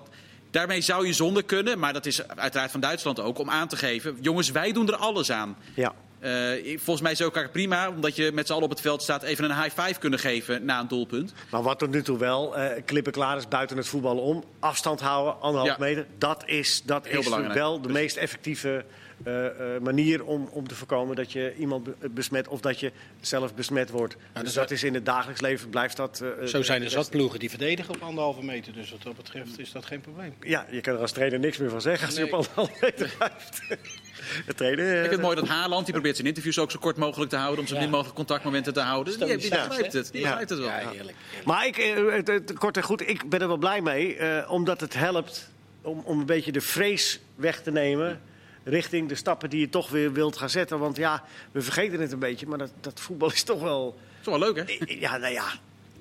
daarmee zou je zonder kunnen, maar dat is uiteraard van Duitsland ook, om aan te geven... jongens, wij doen er alles aan. Ja. Eh, volgens mij is het ook prima, omdat je met z'n allen op het veld staat... even een high five kunnen geven na een doelpunt. Maar wat tot nu toe wel eh klippen klaar is buiten het voetballen om. Afstand houden, anderhalf Ja. meter. Dat is, dat Heel is belangrijk. wel de meest effectieve eh, eh, manier om, om te voorkomen dat je iemand be- besmet of dat je zelf besmet wordt. dus dus dat is in het dagelijks leven blijft dat. Zo zijn er eh, zat ploegen die verdedigen op anderhalve meter. Dus wat dat betreft is dat geen probleem. Ja, je kan er als trainer niks meer van zeggen als je Nee. op anderhalf meter blijft. De trainer. eh, Ik vind het mooi dat Haaland, die probeert zijn interviews ook zo kort mogelijk te houden... om zo Ja. min mogelijk contactmomenten te houden. Die, die begrijpt het, die Ja. begrijpt het wel. Ja, heerlijk. Maar ik, eh, het, het- kort en goed, ik ben er wel blij mee. eh, omdat het helpt om, om een beetje de vrees weg te nemen. Richting de stappen die je toch weer wilt gaan zetten. Want ja, we vergeten het een beetje. Maar dat, dat voetbal is toch wel. is toch wel leuk, hè? Ja, nou ja.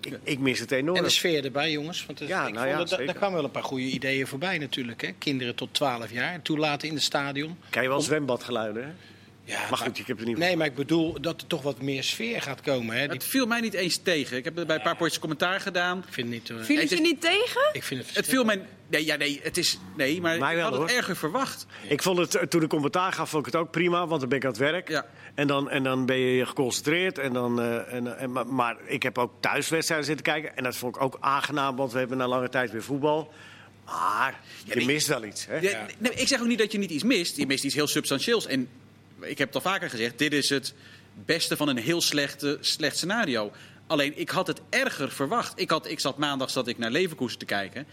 Ik, ik mis het enorm. En de sfeer erbij, jongens. Want het- Ja, ik nou vond ja, dat- daar kwamen wel een paar goede ideeën voorbij natuurlijk. Hè? Kinderen tot 12 jaar toelaten in het stadion. Krijg je wel zwembadgeluiden, hè? Ja, Maar goed, ik heb er niet Nee, maar ik bedoel dat er toch wat meer sfeer gaat komen. Hè? Die, Het viel mij niet eens tegen. Ik heb er bij een paar potjes commentaar gedaan. ik vind het niet... eh, Viel het het je is- niet tegen? ik vind het, Het viel mij... Nee, ja, nee, het is... Nee, maar Mij ik wel, had het hoor. erger verwacht. Ik vond het, eh, toen ik commentaar gaf, vond ik het ook prima, want dan ben ik aan het werk. Ja. En, dan, en dan ben je geconcentreerd. En dan, eh, en, en, maar, maar ik heb ook thuiswedstrijden zitten kijken. En dat vond ik ook aangenaam, want we hebben na lange tijd weer voetbal. Maar je nee. mist wel iets. Hè? Ja, nee, ik zeg ook niet dat je niet iets mist. Je mist iets heel substantieels. En ik heb het al vaker gezegd, dit is het beste van een heel slechte, slecht scenario. Alleen, ik had het erger verwacht. Ik, had, ik zat maandag zat ik naar Leverkusen te kijken.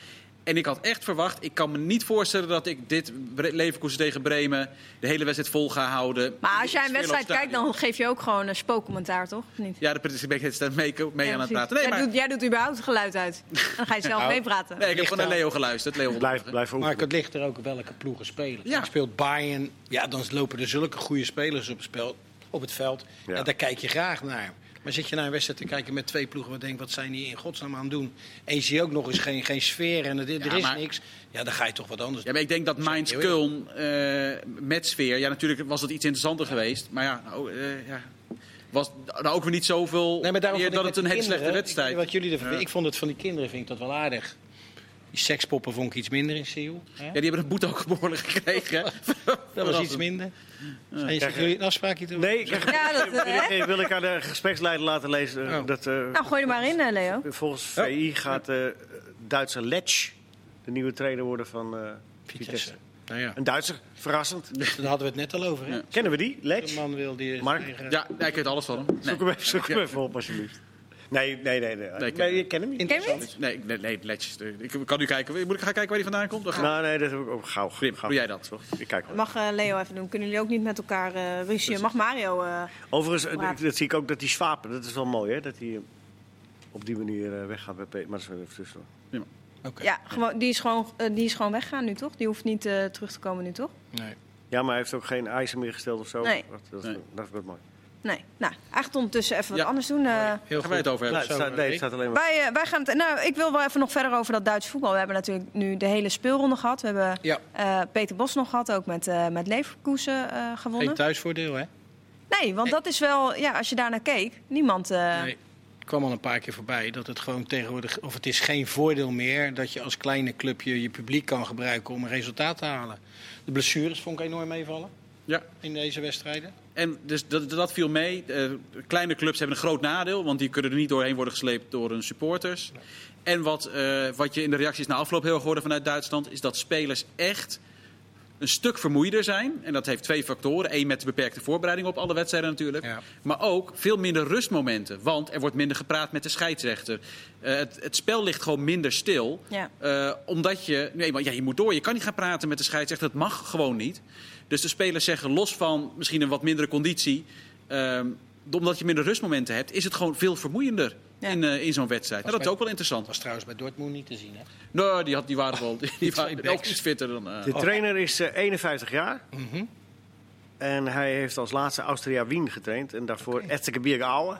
En ik had echt verwacht, ik kan me niet voorstellen dat ik dit Leverkusen tegen Bremen de hele wedstrijd vol ga houden. Maar als jij een wedstrijd kijkt, dan geef je ook gewoon een spookcommentaar, toch? Of niet? Ja, de ben ik steeds mee, mee aan het praten. Nee, maar, jij, doet, jij doet überhaupt het geluid uit. Dan ga je zelf Nou, meepraten. nee, ik heb gewoon naar Leo geluisterd. Leo Blijf, blijf Maar het ligt er ook welke ploegen spelen. Ja. Speelt Bayern, ja, dan lopen er zulke goede spelers op het, spel, op het veld. Ja. Ja. daar kijk je graag naar. Maar zit je naar een wedstrijd te kijken met twee ploegen... wat denk wat zijn die in godsnaam aan het doen? En je ziet ook nog eens geen, geen sfeer en er, er Ja, is maar- niks. Ja, dan ga je toch wat anders Ja, maar ik denk dat Mainz Köln eh, met sfeer... Ja, natuurlijk was het iets interessanter geweest. Maar ja, nou, eh, ja was nou ook weer niet zoveel Nee, maar meer vond dat het een hele slechte wedstrijd. Wat jullie ervan, Ja. Ik vond het van die kinderen vind ik dat wel aardig. Die sekspoppen vond ik iets minder in Seoul. Ja, die hebben een boete ook behoorlijk gekregen. Dat was iets minder. Zijn Krijg- jullie een afspraakje Nee, ik Ja, dat, eh, hè? wil, wil ik aan de gespreksleider laten lezen. eh, Oh. Dat, eh, Nou, gooi er maar in, eh, Leo. volgens VI gaat eh Duitse Letsch de nieuwe trainer worden van eh, Vitesse. Vitesse. Nou ja, Een Duitser, verrassend. daar hadden we het net al over. Hè? Ja. Kennen we die? De Letsch? man wil die Mark? tegen- Ja, ja, ik weet alles van hem. Nee. Zoek hem even, zoek hem even op, alsjeblieft. Nee, nee, nee. Nee, Nee, ik- nee kent hem niet. Ken? Nee, nee, nee Letjes. Ik kan nu kijken. Moet ik gaan kijken waar hij vandaan komt? Dan ga- Nou, nee, dat heb ik ook gauw. Prim, gauw. doe jij dat? Toch? Ik kijk wel. Mag eh, Leo even doen. Kunnen jullie ook niet met elkaar eh ruzie? Mag Mario... eh, Overigens, eh, dat zie ik ook dat die Swapen, dat is wel mooi hè, dat hij eh, op die manier eh, weggaat bij Peter. Maar dat is wel even tussen. Oké. ja, gewoon, die, is gewoon, eh, die is gewoon weggaan nu, toch? Die hoeft niet eh, terug te komen nu, toch? Nee. Ja, maar hij heeft ook geen eisen meer gesteld of zo. Nee. Dat, dat, Nee. dat is wel mooi. Nee. Nou, eigenlijk ondertussen even wat Ja. anders doen. eh. Heel Gaan wij het over Nou, hebben? het staat, nee, het staat alleen maar. Wij, eh, wij gaan het, nou, ik wil wel even nog verder over dat Duitse voetbal. We hebben natuurlijk nu de hele speelronde gehad. We hebben Ja, eh, Peter Bos nog gehad, ook met, eh met Leverkusen eh, gewonnen. geen thuisvoordeel hè? Nee, want dat is wel, ja, als je daar naar keek, niemand. eh, Nee. Het kwam al een paar keer voorbij dat het gewoon tegenwoordig, of het is geen voordeel meer dat je als kleine clubje je publiek kan gebruiken om een resultaat te halen. De blessures vond ik enorm meevallen Ja. in deze wedstrijden. En dus dat, dat viel mee. Eh, kleine clubs hebben een groot nadeel, want die kunnen er niet doorheen worden gesleept door hun supporters. En wat, eh, wat je in de reacties na afloop heel erg hoorde vanuit Duitsland, is dat spelers echt een stuk vermoeider zijn. En dat heeft twee factoren. Eén met de beperkte voorbereiding op alle wedstrijden natuurlijk. Ja. Maar ook veel minder rustmomenten. Want er wordt minder gepraat met de scheidsrechter. Eh, het, het spel ligt gewoon minder stil. Ja. Eh, omdat je, nee, maar ja, je moet door. Je kan niet gaan praten met de scheidsrechter. Dat mag gewoon niet. Dus de spelers zeggen, los van misschien een wat mindere conditie. ehm, omdat je minder rustmomenten hebt, is het gewoon veel vermoeiender Ja. in, eh, in zo'n wedstrijd. Nou, dat is ook wel interessant. Dat was trouwens bij Dortmund niet te zien hè? Nou, die, had, die waren wel die, die waren ook iets fitter dan... eh, De trainer is eh, 51 jaar. Mhm. En hij heeft als laatste Austria Wien getraind. En daarvoor okay. Aue.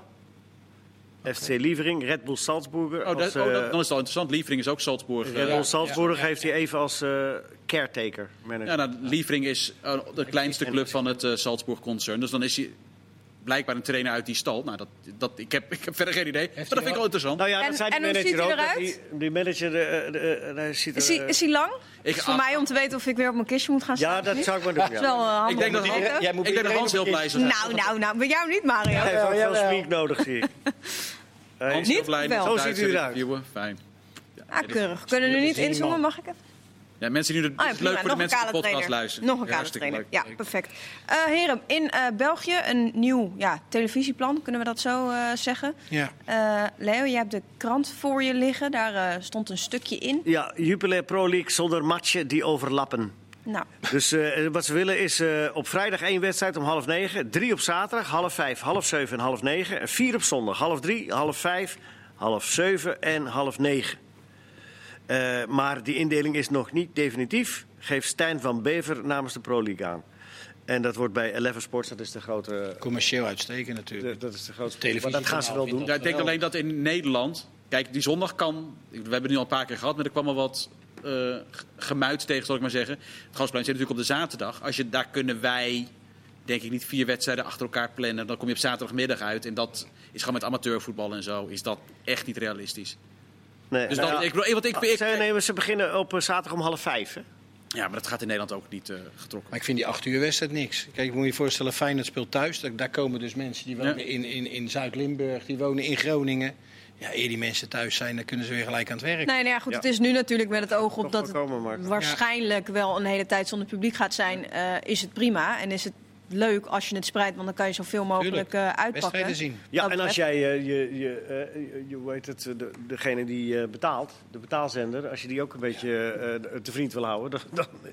FC Lievering, Red Bull Salzburger. oh, dat, als, oh, dat- eh, dan is het wel interessant. Lievering is ook Salzburg. Red Bull Salzburg ja, ja. heeft hij even als eh, caretaker manager. Ja, nou, Lievering is eh, de kleinste club van het eh Salzburg-concern. Dus dan is hij blijkbaar een trainer uit die stal. Nou, dat, dat, ik, heb, ik heb verder geen idee. Maar dat vind ik wel interessant. Nou ja, En- dat die en hoe ziet hij eruit? Die, die manager, de, ziet er, Is hij, is hij lang? Ik- is voor mij om te weten of ik weer op mijn kistje moet gaan staan. Ja, dat zou ik maar doen. Dat is wel handig Ik denk dat. Jij moet ik denk dat Hans heel blij is. Nou, nou, nou. Bij jou niet, Mario. Hij heeft ook veel smink nodig, zie ik. Hij- Hans Niet? Wel. de Zo ziet u eruit. Fijn. Ja, Ah, keurig. Kunnen we nu niet inzoomen? Mag ik even? Ja, mensen die nu Ah, ja, is prima. leuk voor de Nog mensen die de podcast trainer. luisteren. Nog een kale trainer. Ja, perfect. Eh, heren, in eh, België een nieuw ja, televisieplan, kunnen we dat zo eh, zeggen. Ja. Eh, Leo, je hebt de krant voor je liggen. Daar eh, stond een stukje in. Ja, Jupiler Pro League zonder matchen die overlappen. Nou, Dus eh, wat ze willen is eh, op vrijdag één wedstrijd om half negen. Drie op zaterdag, half vijf, half zeven en half negen. En vier op zondag, half drie, half vijf, half zeven en half negen. Eh, maar die indeling is nog niet definitief, geeft Stijn van Bever namens de Pro League aan. En dat wordt bij Eleven Sports, dat is de grote... Commercieel uitstekend natuurlijk. de- dat is de grote Televisie maar dat gaan ze wel doen. Ja, ik denk alleen dat in Nederland... Kijk, die zondag kan... We hebben het nu al een paar keer gehad, maar er kwam al wat eh, g- gemuid tegen, zal ik maar zeggen. Het Gasplein zit natuurlijk op de zaterdag. Als je, daar kunnen wij, denk ik, niet vier wedstrijden achter elkaar plannen. Dan kom je op zaterdagmiddag uit. En dat is gewoon met amateurvoetbal en zo, is dat echt niet realistisch. Nee, Dus nou ik, bedoel, wat ik, ik, Zij nemen, ze beginnen op eh, zaterdag om half vijf. Hè? ja, maar dat gaat in Nederland ook niet eh, getrokken. Maar ik vind die acht uur wedstrijd niks. Kijk, ik moet je voorstellen, Feyenoord speelt thuis. Daar, daar komen dus mensen die wonen Ja. in, in, in Zuid-Limburg, die wonen in Groningen. Ja, eer die mensen thuis zijn, dan kunnen ze weer gelijk aan het werk. nee, nou ja, goed, Ja. het is nu natuurlijk met het oog op Toch dat het waarschijnlijk wel een hele tijd zonder publiek gaat zijn. eh, is het prima en is het leuk als je het spreidt, want dan kan je zoveel mogelijk eh, uitpakken. Wedstrijden zien. Ja, Dat en als jij eh, je, je, eh, je, heet het, de, degene die eh, betaalt, de betaalzender, als je die ook een beetje eh, te vriend wil houden, dan, dan,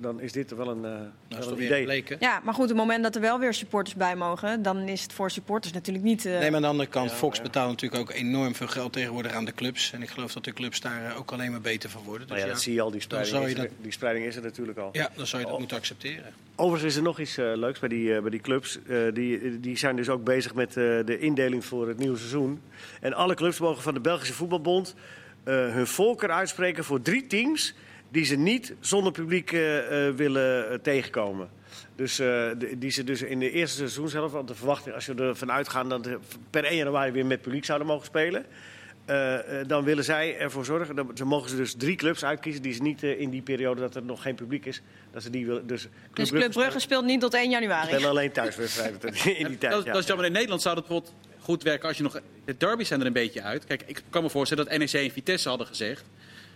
dan is dit wel een, eh, wel een weer idee. Ja, maar goed, op het moment dat er wel weer supporters bij mogen, dan is het voor supporters natuurlijk niet. eh, Nee, maar aan de andere kant, Fox betaalt natuurlijk ook enorm veel geld tegenwoordig aan de clubs. En ik geloof dat de clubs daar eh, ook alleen maar beter van worden. Dus Nou ja, ja, dat zie je al, die spreiding, je er, dat- die spreiding is er natuurlijk al. ja, dan zou je dat Oh. moeten accepteren. Overigens is er nog iets leuks bij die, bij die clubs. Eh, die, die zijn dus ook bezig met eh, de indeling voor het nieuwe seizoen. En alle clubs mogen van de Belgische Voetbalbond eh, hun voorkeur uitspreken voor drie teams die ze niet zonder publiek eh, eh, willen eh, tegenkomen. Dus eh, die ze dus in de eerste seizoen zelf, want de verwachting als je ervan uitgaat dat ze per 1 januari weer met publiek zouden mogen spelen. eh, eh, dan willen zij ervoor zorgen. Dan ze mogen ze dus drie clubs uitkiezen die ze niet in die periode dat er nog geen publiek is. Dat ze die willen. Dus Dus Club Brugge speelt niet tot 1 januari. spelen alleen thuiswedstrijden in die tijd. dat, ja. dat is jammer. In Nederland zou dat bijvoorbeeld goed werken als je nog... De derbies zijn er een beetje uit. Kijk, ik kan me voorstellen dat NEC en Vitesse hadden gezegd...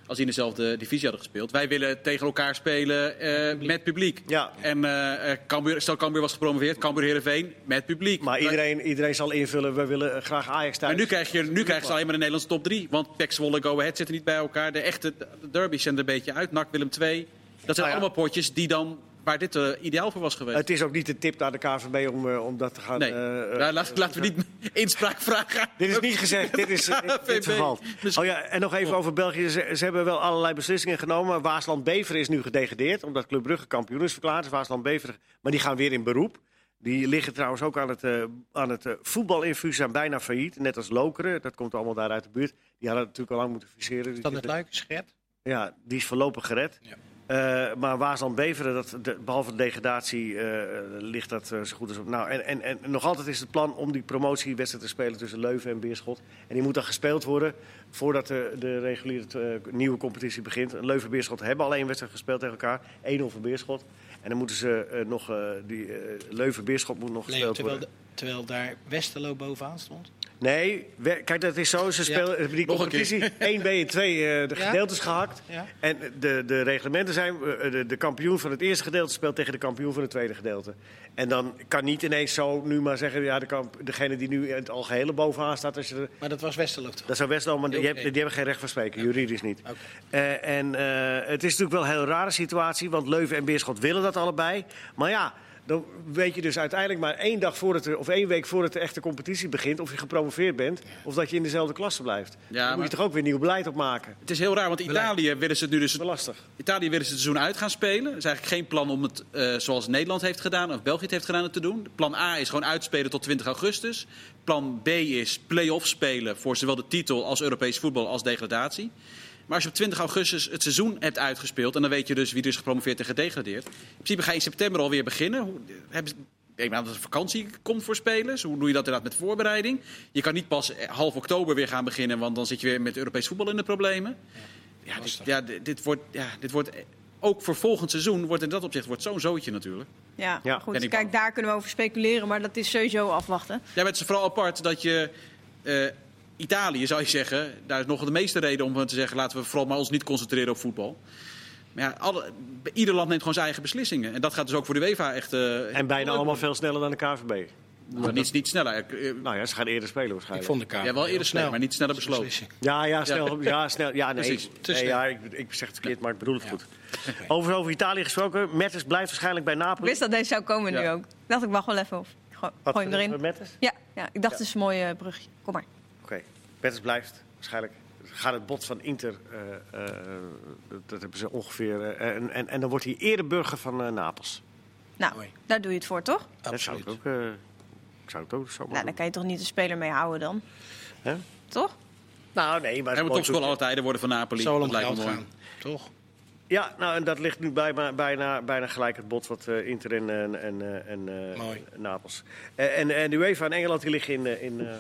als die in dezelfde divisie hadden gespeeld... wij willen tegen elkaar spelen eh, met publiek. Ja. En eh, eh, Cambuur, stel Cambuur was gepromoveerd, Cambuur Heerenveen met publiek. Maar iedereen, iedereen zal invullen. We willen graag Ajax thuis. Maar nu, krijg je, nu krijgen ze alleen maar de Nederlandse top 3. Want PEC Zwolle Go Ahead zitten niet bij elkaar. De echte de derbies zijn er een beetje uit. NAC Willem 2. Dat zijn ja. allemaal potjes die dan, waar dit eh, ideaal voor was geweest. Het is ook niet de tip naar de KVB om, eh, om dat te gaan. nee, eh, Nou, laat- laten we niet inspraak vragen. Dit is niet gezegd, dit is KVB. geval. Oh ja, en nog even over België. Ze, ze hebben wel allerlei beslissingen genomen. Waasland-Beveren is nu gedegradeerd, omdat Club Brugge kampioen is verklaard. Dus Waasland-Beveren, maar die gaan weer in beroep. Die liggen trouwens ook aan het, eh aan het eh, voetbalinfuus, zijn bijna failliet. Net als Lokeren, dat komt allemaal daar uit de buurt. Die hadden natuurlijk al lang moeten fuseren. Is dat het luik is gered? Ja, die is voorlopig gered. Ja. Eh, maar Waasland-Beveren, dat, de- behalve de degradatie, eh, ligt dat eh, zo goed als op. Nou, en, en, en nog altijd is het plan om die promotiewedstrijd te spelen tussen Leuven en Beerschot. En die moet dan gespeeld worden voordat de, de reguliere nieuwe competitie begint. Leuven en Beerschot hebben al één wedstrijd gespeeld tegen elkaar. 1-0 voor Beerschot. En dan moeten ze nog, die Leuven-Beerschot moet nog Leo, gespeeld terwijl, worden. de- terwijl daar Westerlo bovenaan stond. Nee, we- kijk, dat is zo. Ze spelen die Nog competitie 1B en 2 eh, de Ja? gedeeltes gehakt. Ja. En de, de reglementen zijn, eh, de, de kampioen van het eerste gedeelte speelt tegen de kampioen van het tweede gedeelte. En dan kan niet ineens zo nu maar zeggen, ja, de kamp, degene die nu in het algehele bovenaan staat, als je er- Maar dat was Westerlo toch? dat zou wel, maar die, die hebben geen recht van spreken, juridisch niet. Oké. Eh, en eh, het is natuurlijk wel een heel rare situatie, want Leuven en Beerschot willen dat allebei. Maar ja, dan weet je dus uiteindelijk maar één dag voordat er, of één week voordat de echte competitie begint, of je gepromoveerd bent, of dat je in dezelfde klasse blijft. Ja, dan moet je toch ook weer nieuw beleid opmaken. Het is heel raar, want Italië willen ze het nu dus... Dat is wel lastig. Italië willen ze het seizoen uit gaan spelen. Er is eigenlijk geen plan om het eh, zoals Nederland heeft gedaan of België het heeft gedaan het te doen. Plan A is gewoon uitspelen tot 20 augustus. Plan B is play-off spelen voor zowel de titel als Europees voetbal als degradatie. Maar als je op 20 augustus het seizoen hebt uitgespeeld... en dan weet je dus wie er is gepromoveerd en gedegradeerd... in principe ga je in september alweer beginnen. Hoe, hebben ze- ik aan dat er vakantie komt voor spelers. Hoe doe je dat inderdaad met voorbereiding? Je kan niet pas eh, half oktober weer gaan beginnen... want dan zit je weer met Europees voetbal in de problemen. Ja, dit, ja, dit, wordt, ja, dit wordt eh, ook voor volgend seizoen wordt in dat opzicht wordt zo'n zootje natuurlijk. Ja, Ja. goed. Kijk, bang. daar kunnen we over speculeren, maar dat is sowieso afwachten. Ja, maar het is vooral apart dat je eh, Italië zou je zeggen, daar is nog de meeste reden om te zeggen laten we vooral maar ons niet concentreren op voetbal. Maar ja, alle, ieder land neemt gewoon zijn eigen beslissingen. En dat gaat dus ook voor de UEFA echt. eh, En bijna allemaal veel sneller dan de KVB. maar niet, niet sneller. Eh, Nou ja, ze gaan eerder spelen Ik waarschijnlijk. vond de kaart. Ja, wel eerder snel, maar niet sneller besloten. Ja, ja, snel. Ja, snel. Ja, nee. Precies. Nee ja, ik, ik zeg het verkeerd, maar ik bedoel het goed. Over, over Italië gesproken. Mertens blijft waarschijnlijk bij Ik Napoli. wist dat deze zou komen nu ook. Ik dacht, ik wacht wel even op. Gooi, hem erin. Mertens? Ja, ja, ik dacht, het is een mooi eh, brugje. Kom maar. Mertens blijft waarschijnlijk. Gaat het bod van Inter, eh, eh, dat, dat hebben ze ongeveer. eh, en, en, en dan wordt hij eerder burger van Napels. Nou, Mooi. daar doe je het voor, toch? Dat zou ik Absoluut. ook. eh, ik zou het ook zo Nou, dan kan je toch niet de speler mee houden dan? Hè? Toch? Nou, nee, maar. Hij moet het topscorer alle tijden worden van Napoli. Dat om lijkt me gaan. Toch? Ja, nou, en dat ligt nu bijna, bijna, bijna gelijk het bod wat eh, Inter en, en, en, eh, en eh, Mooi. Napels. Eh, en, en de UEFA en Engeland die liggen in, in, eh,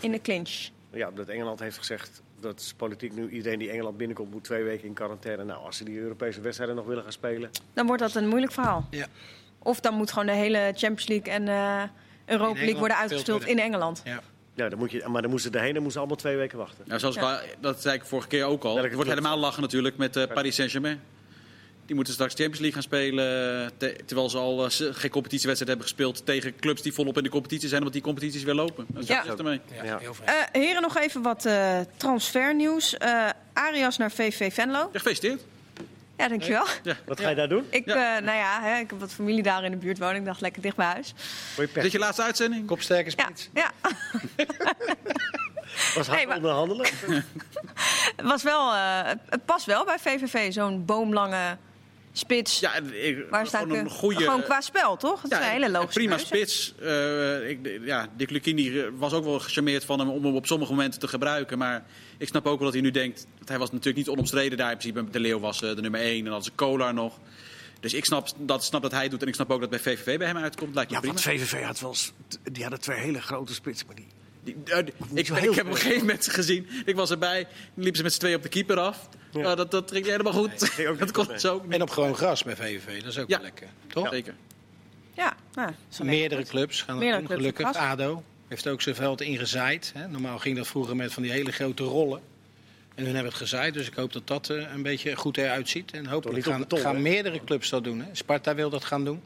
in de clinch. Ja, omdat Engeland heeft gezegd dat is politiek nu iedereen die Engeland binnenkomt moet twee weken in quarantaine. Nou, als ze die Europese wedstrijden nog willen gaan spelen. Dan wordt dat een moeilijk verhaal. Ja. Of dan moet gewoon de hele Champions League en eh, Europa League worden worden. in Engeland. ja. Ja, dan moet je, maar dan moesten ze erheen en moesten ze allemaal twee weken wachten. Nou, zoals Ja. dat zei ik vorige keer ook al. Welke Het wordt helemaal lachen natuurlijk met eh, Paris Saint-Germain. Die moeten straks Champions League gaan spelen. te- terwijl ze al eh, geen competitiewedstrijd hebben gespeeld tegen clubs die volop in de competitie zijn, omdat die competities weer lopen. Dat is Ja. ja. ermee. Ja, Ja. Eh, heren, nog even wat eh, transfernieuws. Eh, Arias naar VV Venlo. Ja, gefeliciteerd. Ja, dankjewel. Wat ga je daar doen? Ik, Ja. eh, nou ja, hè, ik heb wat familie daar in de buurt wonen. Ik dacht lekker dicht bij huis. Je Is dit pech? je laatste uitzending? Kopsterke Ja, spits. ja. Was hard Nee, onderhandelen? Het, was wel, eh, het- het past wel bij VVV. Zo'n boomlange spits. Ja, ik, Waar staat gewoon een ik, goede. Gewoon qua spel, toch? Het is een hele logische Prima keuze. spits. Eh, ik, ja, Dick Lucchini eh, was ook wel gecharmeerd van hem om hem op sommige momenten te gebruiken. Maar ik snap ook wel dat hij nu denkt... Dat hij was natuurlijk niet onomstreden daar. In principe, de Leeuw was eh, de nummer 1 en dan had ze Kolar nog. Dus ik snap dat, snap dat hij het doet. En ik snap ook dat bij VVV bij hem uitkomt. Lijkt me Ja, prima. want VVV had wel... Die hadden twee hele grote spitsen, maar die... Die, die- ik, heb op een veel. gegeven moment gezien, ik was erbij, liepen ze met z'n tweeën op de keeper af. Ja. Nou, dat, dat ging helemaal goed. dat kon zo ook niet. En op gewoon gras bij VVV, dat is ook Ja. wel lekker. Toch? Zeker. Ja, nou, Meerdere clubs gaan Meerdere dat doen, clubs gelukkig. ADO heeft ook zijn veld ingezaaid. Hè. Normaal ging dat vroeger met van die hele grote rollen. En hun hebben het gezaaid, dus ik hoop dat dat eh, een beetje goed eruit ziet. En hopelijk gaan, gaan meerdere clubs dat doen. Hè. Sparta wil dat gaan doen.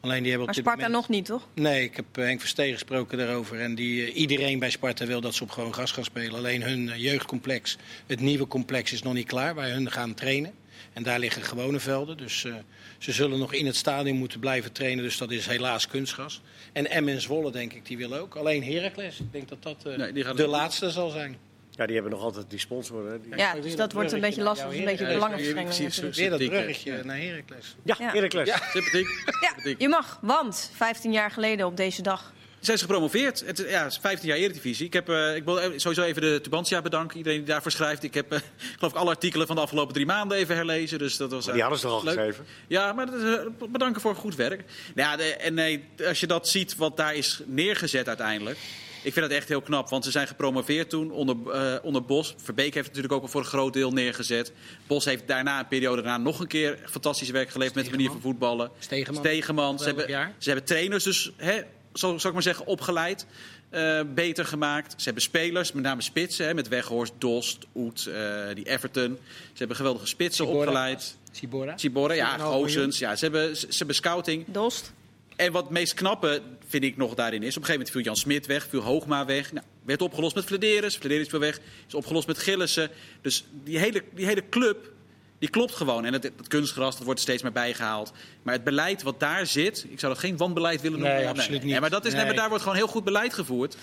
Alleen die hebben Maar op dit Sparta moment... nog niet, toch? Nee, ik heb eh, Henk Verstegen gesproken daarover. En die, eh, iedereen bij Sparta wil dat ze op gewoon gras gaan spelen. Alleen hun eh, jeugdcomplex, het nieuwe complex, is nog niet klaar. Waar hun gaan trainen. En daar liggen gewone velden. Dus eh, ze zullen nog in het stadion moeten blijven trainen. Dus dat is helaas kunstgras. En Emmen Zwolle, denk ik, die willen ook. Alleen Heracles, ik denk dat dat eh, Nee, de laatste zal zijn. Ja, die hebben nog altijd die sponsor. Hè? Die... Ja, dus dat dat wordt een beetje lastig, naar een beetje belangenverstrengeling. Weer dat bruggetje naar Heracles. Ja, Ja. Heracles. Ja, sympathiek. Ja, sympathiek. je mag, want 15 jaar geleden op deze dag. Zijn ze gepromoveerd? Het, ja, het is 15 jaar Eredivisie. Ik, heb, eh, ik wil sowieso even de Tubantia bedanken. Iedereen die daarvoor schrijft. Ik heb, eh, geloof ik, alle artikelen van de afgelopen drie maanden even herlezen. Dus dat was, Maar die hadden ze toch al leuk. geschreven? Ja, maar dat eh, bedanken voor goed werk. Nou ja, de, en nee, als je dat ziet wat daar is neergezet uiteindelijk. Ik vind dat echt heel knap, want ze zijn gepromoveerd toen onder, eh, onder Bos. Verbeek heeft het natuurlijk ook al voor een groot deel neergezet. Bos heeft daarna, een periode daarna, nog een keer fantastisch werk geleverd met de manier van voetballen. Stegeman. Stegeman. Ze hebben, ze hebben trainers dus, hè, zal, zal ik maar zeggen, opgeleid. eh, beter gemaakt. Ze hebben spelers, met name spitsen, hè, met Weghorst, Dost, Oet, eh, die Everton. Ze hebben geweldige spitsen opgeleid. Sibora. Cibora, ja, 4,5 miljoen. Gozens. Ja, ze, hebben, ze hebben scouting. Dost. En wat het meest knappe, vind ik nog daarin is... op een gegeven moment viel Jan Smit weg, viel Hoogma weg. Nou, werd opgelost met Flederis. Flederis viel weg, is opgelost met Gillissen. Dus die hele, die hele club, die klopt gewoon. En het, het kunstgras, dat wordt er steeds meer bijgehaald. Maar het beleid wat daar zit... ik zou dat geen wanbeleid willen noemen. Nee, absoluut niet. maar, dat is, nee, maar daar wordt gewoon heel goed beleid gevoerd.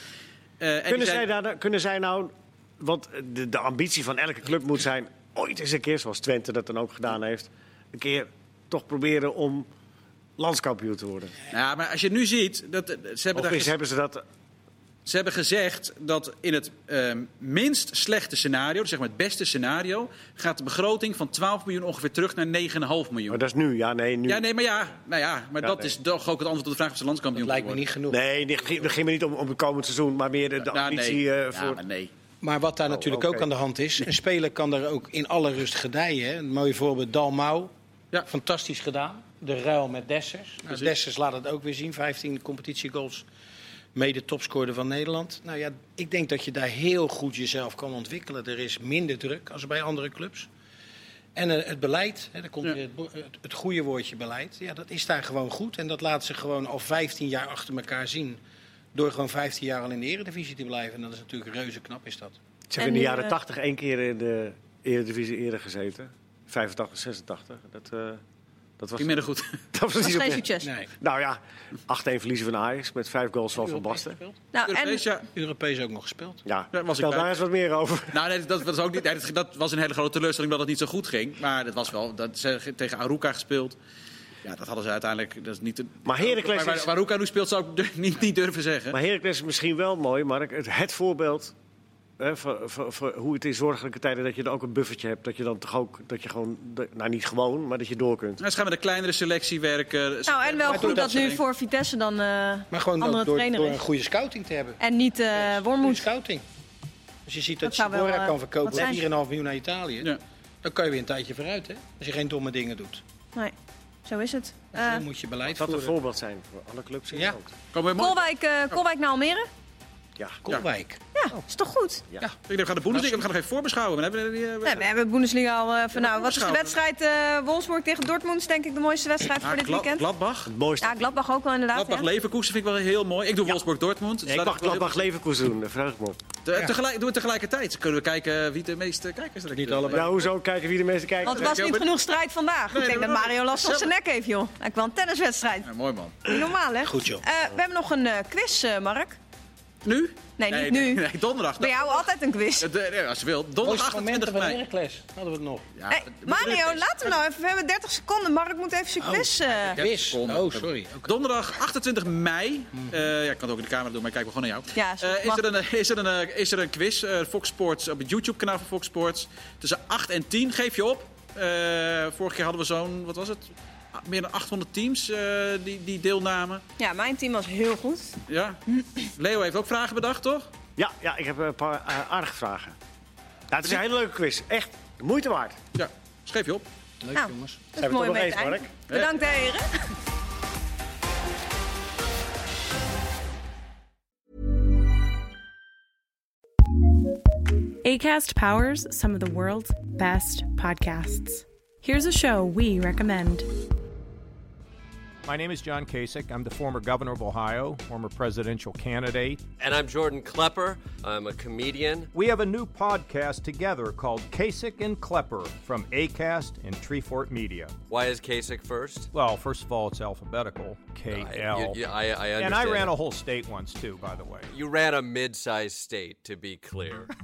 Eh, en Kunnen, zijn- zij daar, kunnen zij nou... Want de, de ambitie van elke club moet zijn... ooit eens een keer, zoals Twente dat dan ook gedaan heeft... een keer toch proberen om landskampioen te worden. Ja, maar als je nu ziet... Dat, ze, hebben Of daar is, hebben ze dat... Ze hebben gezegd dat in het ehm, minst slechte scenario, dus zeg maar het beste scenario, gaat de begroting van 12 miljoen ongeveer terug naar 9,5 miljoen. Maar dat is nu, ja, nee, nu. Ja, nee, maar ja, nou ja, maar Ja, dat nee. is toch ook het antwoord op de vraag of ze landskampioen Dat lijkt me niet genoeg. Nee, het ging me niet om, om het komend seizoen, maar meer de, de Nou, ambitie nee. eh, Ja, voor... maar nee. Maar wat daar Oh, natuurlijk ook aan de hand is, een speler kan daar ook in alle rust gedijen. Hè. Een mooi voorbeeld, Dalmau. Ja. Fantastisch gedaan. De ruil met Dessers. Nou. Dessers laat het ook weer zien. 15 competitiegoals. Mede topscorer van Nederland. Nou ja, ik denk dat je daar heel goed jezelf kan ontwikkelen. Er is minder druk als bij andere clubs. En eh, het beleid, hè, daar komt Ja. het, het, het goede woordje beleid. Ja, dat is daar gewoon goed. En dat laat ze gewoon al 15 jaar achter elkaar zien. Door gewoon 15 jaar al in de eredivisie te blijven. En dat is natuurlijk reuze knap is dat. Ze hebben En in de jaren eh, 80 één keer in de Eredivisie eerder gezeten. 85, 86. Dat, eh, dat was, minder goed. dat was Dat niet is geen succes. Nee. Nou ja, 8-1 verliezen van Ajax met vijf goals van Van Europees Basten. Nou, en Europees, ja. Europees ook nog gespeeld. Ja, Daar was ik daar eens wat meer over. Nou, nee, dat was ook niet. nee, dat- dat was een hele grote teleurstelling dat het niet zo goed ging. Maar dat was wel. Dat ze tegen Aruka gespeeld. Ja, dat hadden ze uiteindelijk. Dat is niet. de- Maar Heracles waar, waar, is- waar Aruka nu speelt, zou ik niet, niet durven zeggen. Maar Heracles is misschien wel mooi, Mark. Het, het voorbeeld hè, voor, voor, voor hoe het in zorgelijke tijden dat je er ook een buffertje hebt. Dat je dan toch ook, dat je gewoon, nou niet gewoon, maar dat je door kunt. Nou, ze gaan met een kleinere selectie werken. nou, en wel Maar goed dat nu een- voor Vitesse dan eh, Maar gewoon andere door, trainer door is. een goede scouting te hebben. En niet eh Goede Wormoed. scouting. Als je ziet dat, Dat wel, Sibora eh, kan wat verkopen voor ze? 4,5 miljoen naar Italië. Ja. Dan kan je weer een tijdje vooruit, hè? Als je geen domme dingen doet. Nee, zo is het. Eh dan moet je beleid Dat een voeren. voorbeeld zijn voor alle clubs in Ja. Nederland. Kolwijk, eh, Kolwijk naar Almere? Ja. Kolwijk. Ja, is toch goed? Ik denk, we gaan de Bundesliga, we gaan nog even voorbeschouwen. We hebben, die, eh, Nee, we hebben Bundesliga al eh, van, nou, wat is de wedstrijd eh Wolfsburg tegen Dortmund? Is denk ik de mooiste wedstrijd voor dit Gla- weekend. Gladbach. Het mooiste. Ja, Gladbach ook wel inderdaad. Gladbach ja. Leverkusen vind ik wel heel mooi. Ik doe Wolfsburg-Dortmund. Dus ik mag ik wel Gladbach Leverkusen doen, daar verheug ik me op. Te- tegelijk, doen we tegelijkertijd. Kunnen we kijken wie de meeste kijkers er Niet allebei. Ja, hoezo? Kijken wie de meeste kijken. Want er was Ja, niet maar- genoeg strijd vandaag. Nee, ik denk nee, dat nee. Mario last van zijn nek heeft, joh. Lijkt wel een tenniswedstrijd. Ja, mooi man. Niet normaal, hè? Goed, joh. Eh, we hebben nog een eh, quiz, eh, Mark. Nu? Nee, niet nee, nu. Nee, donderdag. Bij jou altijd een quiz. Als je wil. Donderdag Mooiste 28 momenten van mei. Heracles. Hadden we het nog. Ja, Hey, Mario, laten we nou even. We hebben 30 seconden. Mark moet even zijn quiz. eh, 30 Quiz. seconden. Oh, sorry. Oké. Donderdag 28 mei. eh, ja, ik kan het ook in de camera doen, maar ik kijk wel gewoon naar jou. Ja. Eh, is, er een, is, er een, is er een quiz eh, Fox Sports op het YouTube-kanaal van Fox Sports. Tussen 8 en 10. Geef je op. Eh, vorige keer hadden we zo'n, wat was het? Meer dan 800 teams eh, die, die deelnamen. Ja, mijn team was heel goed. Ja. Leo heeft ook vragen bedacht, toch? Ja, ja, ik heb een paar eh, aardige vragen. Ja, het is een hele leuke quiz. Echt, de moeite waard. Ja, schrijf je op. Leuk Nou, jongens. Dat Zijn is mooi nog eens, eindigen. Bedankt, heren. ACAST powers some of the world's best podcasts. Here's a show we recommend. My name is John Kasich. I'm the former governor of Ohio, former presidential candidate. And I'm Jordan Klepper. I'm a comedian. We have a new podcast together called Kasich and Klepper from ACAST and Treefort Media. Why is Kasich first? Well, first of all, it's alphabetical K L. You- I, I understand. And I ran a whole state once, too, by the way. You ran a mid-sized state, to be clear.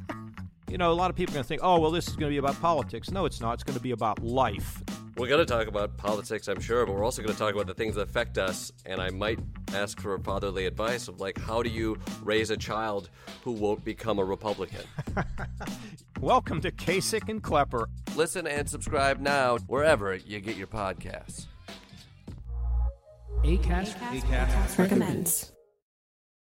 You know, a lot of people are going to think, oh, well, this is going to be about politics. No, it's not. It's going to be about life. We're going to talk about politics, I'm sure, but we're also going to talk about the things that affect us. And I might ask for fatherly advice of like, how do you raise a child who won't become a Republican? Welcome to Kasich and Klepper. Listen and subscribe now wherever you get your podcasts. Acast Recommends.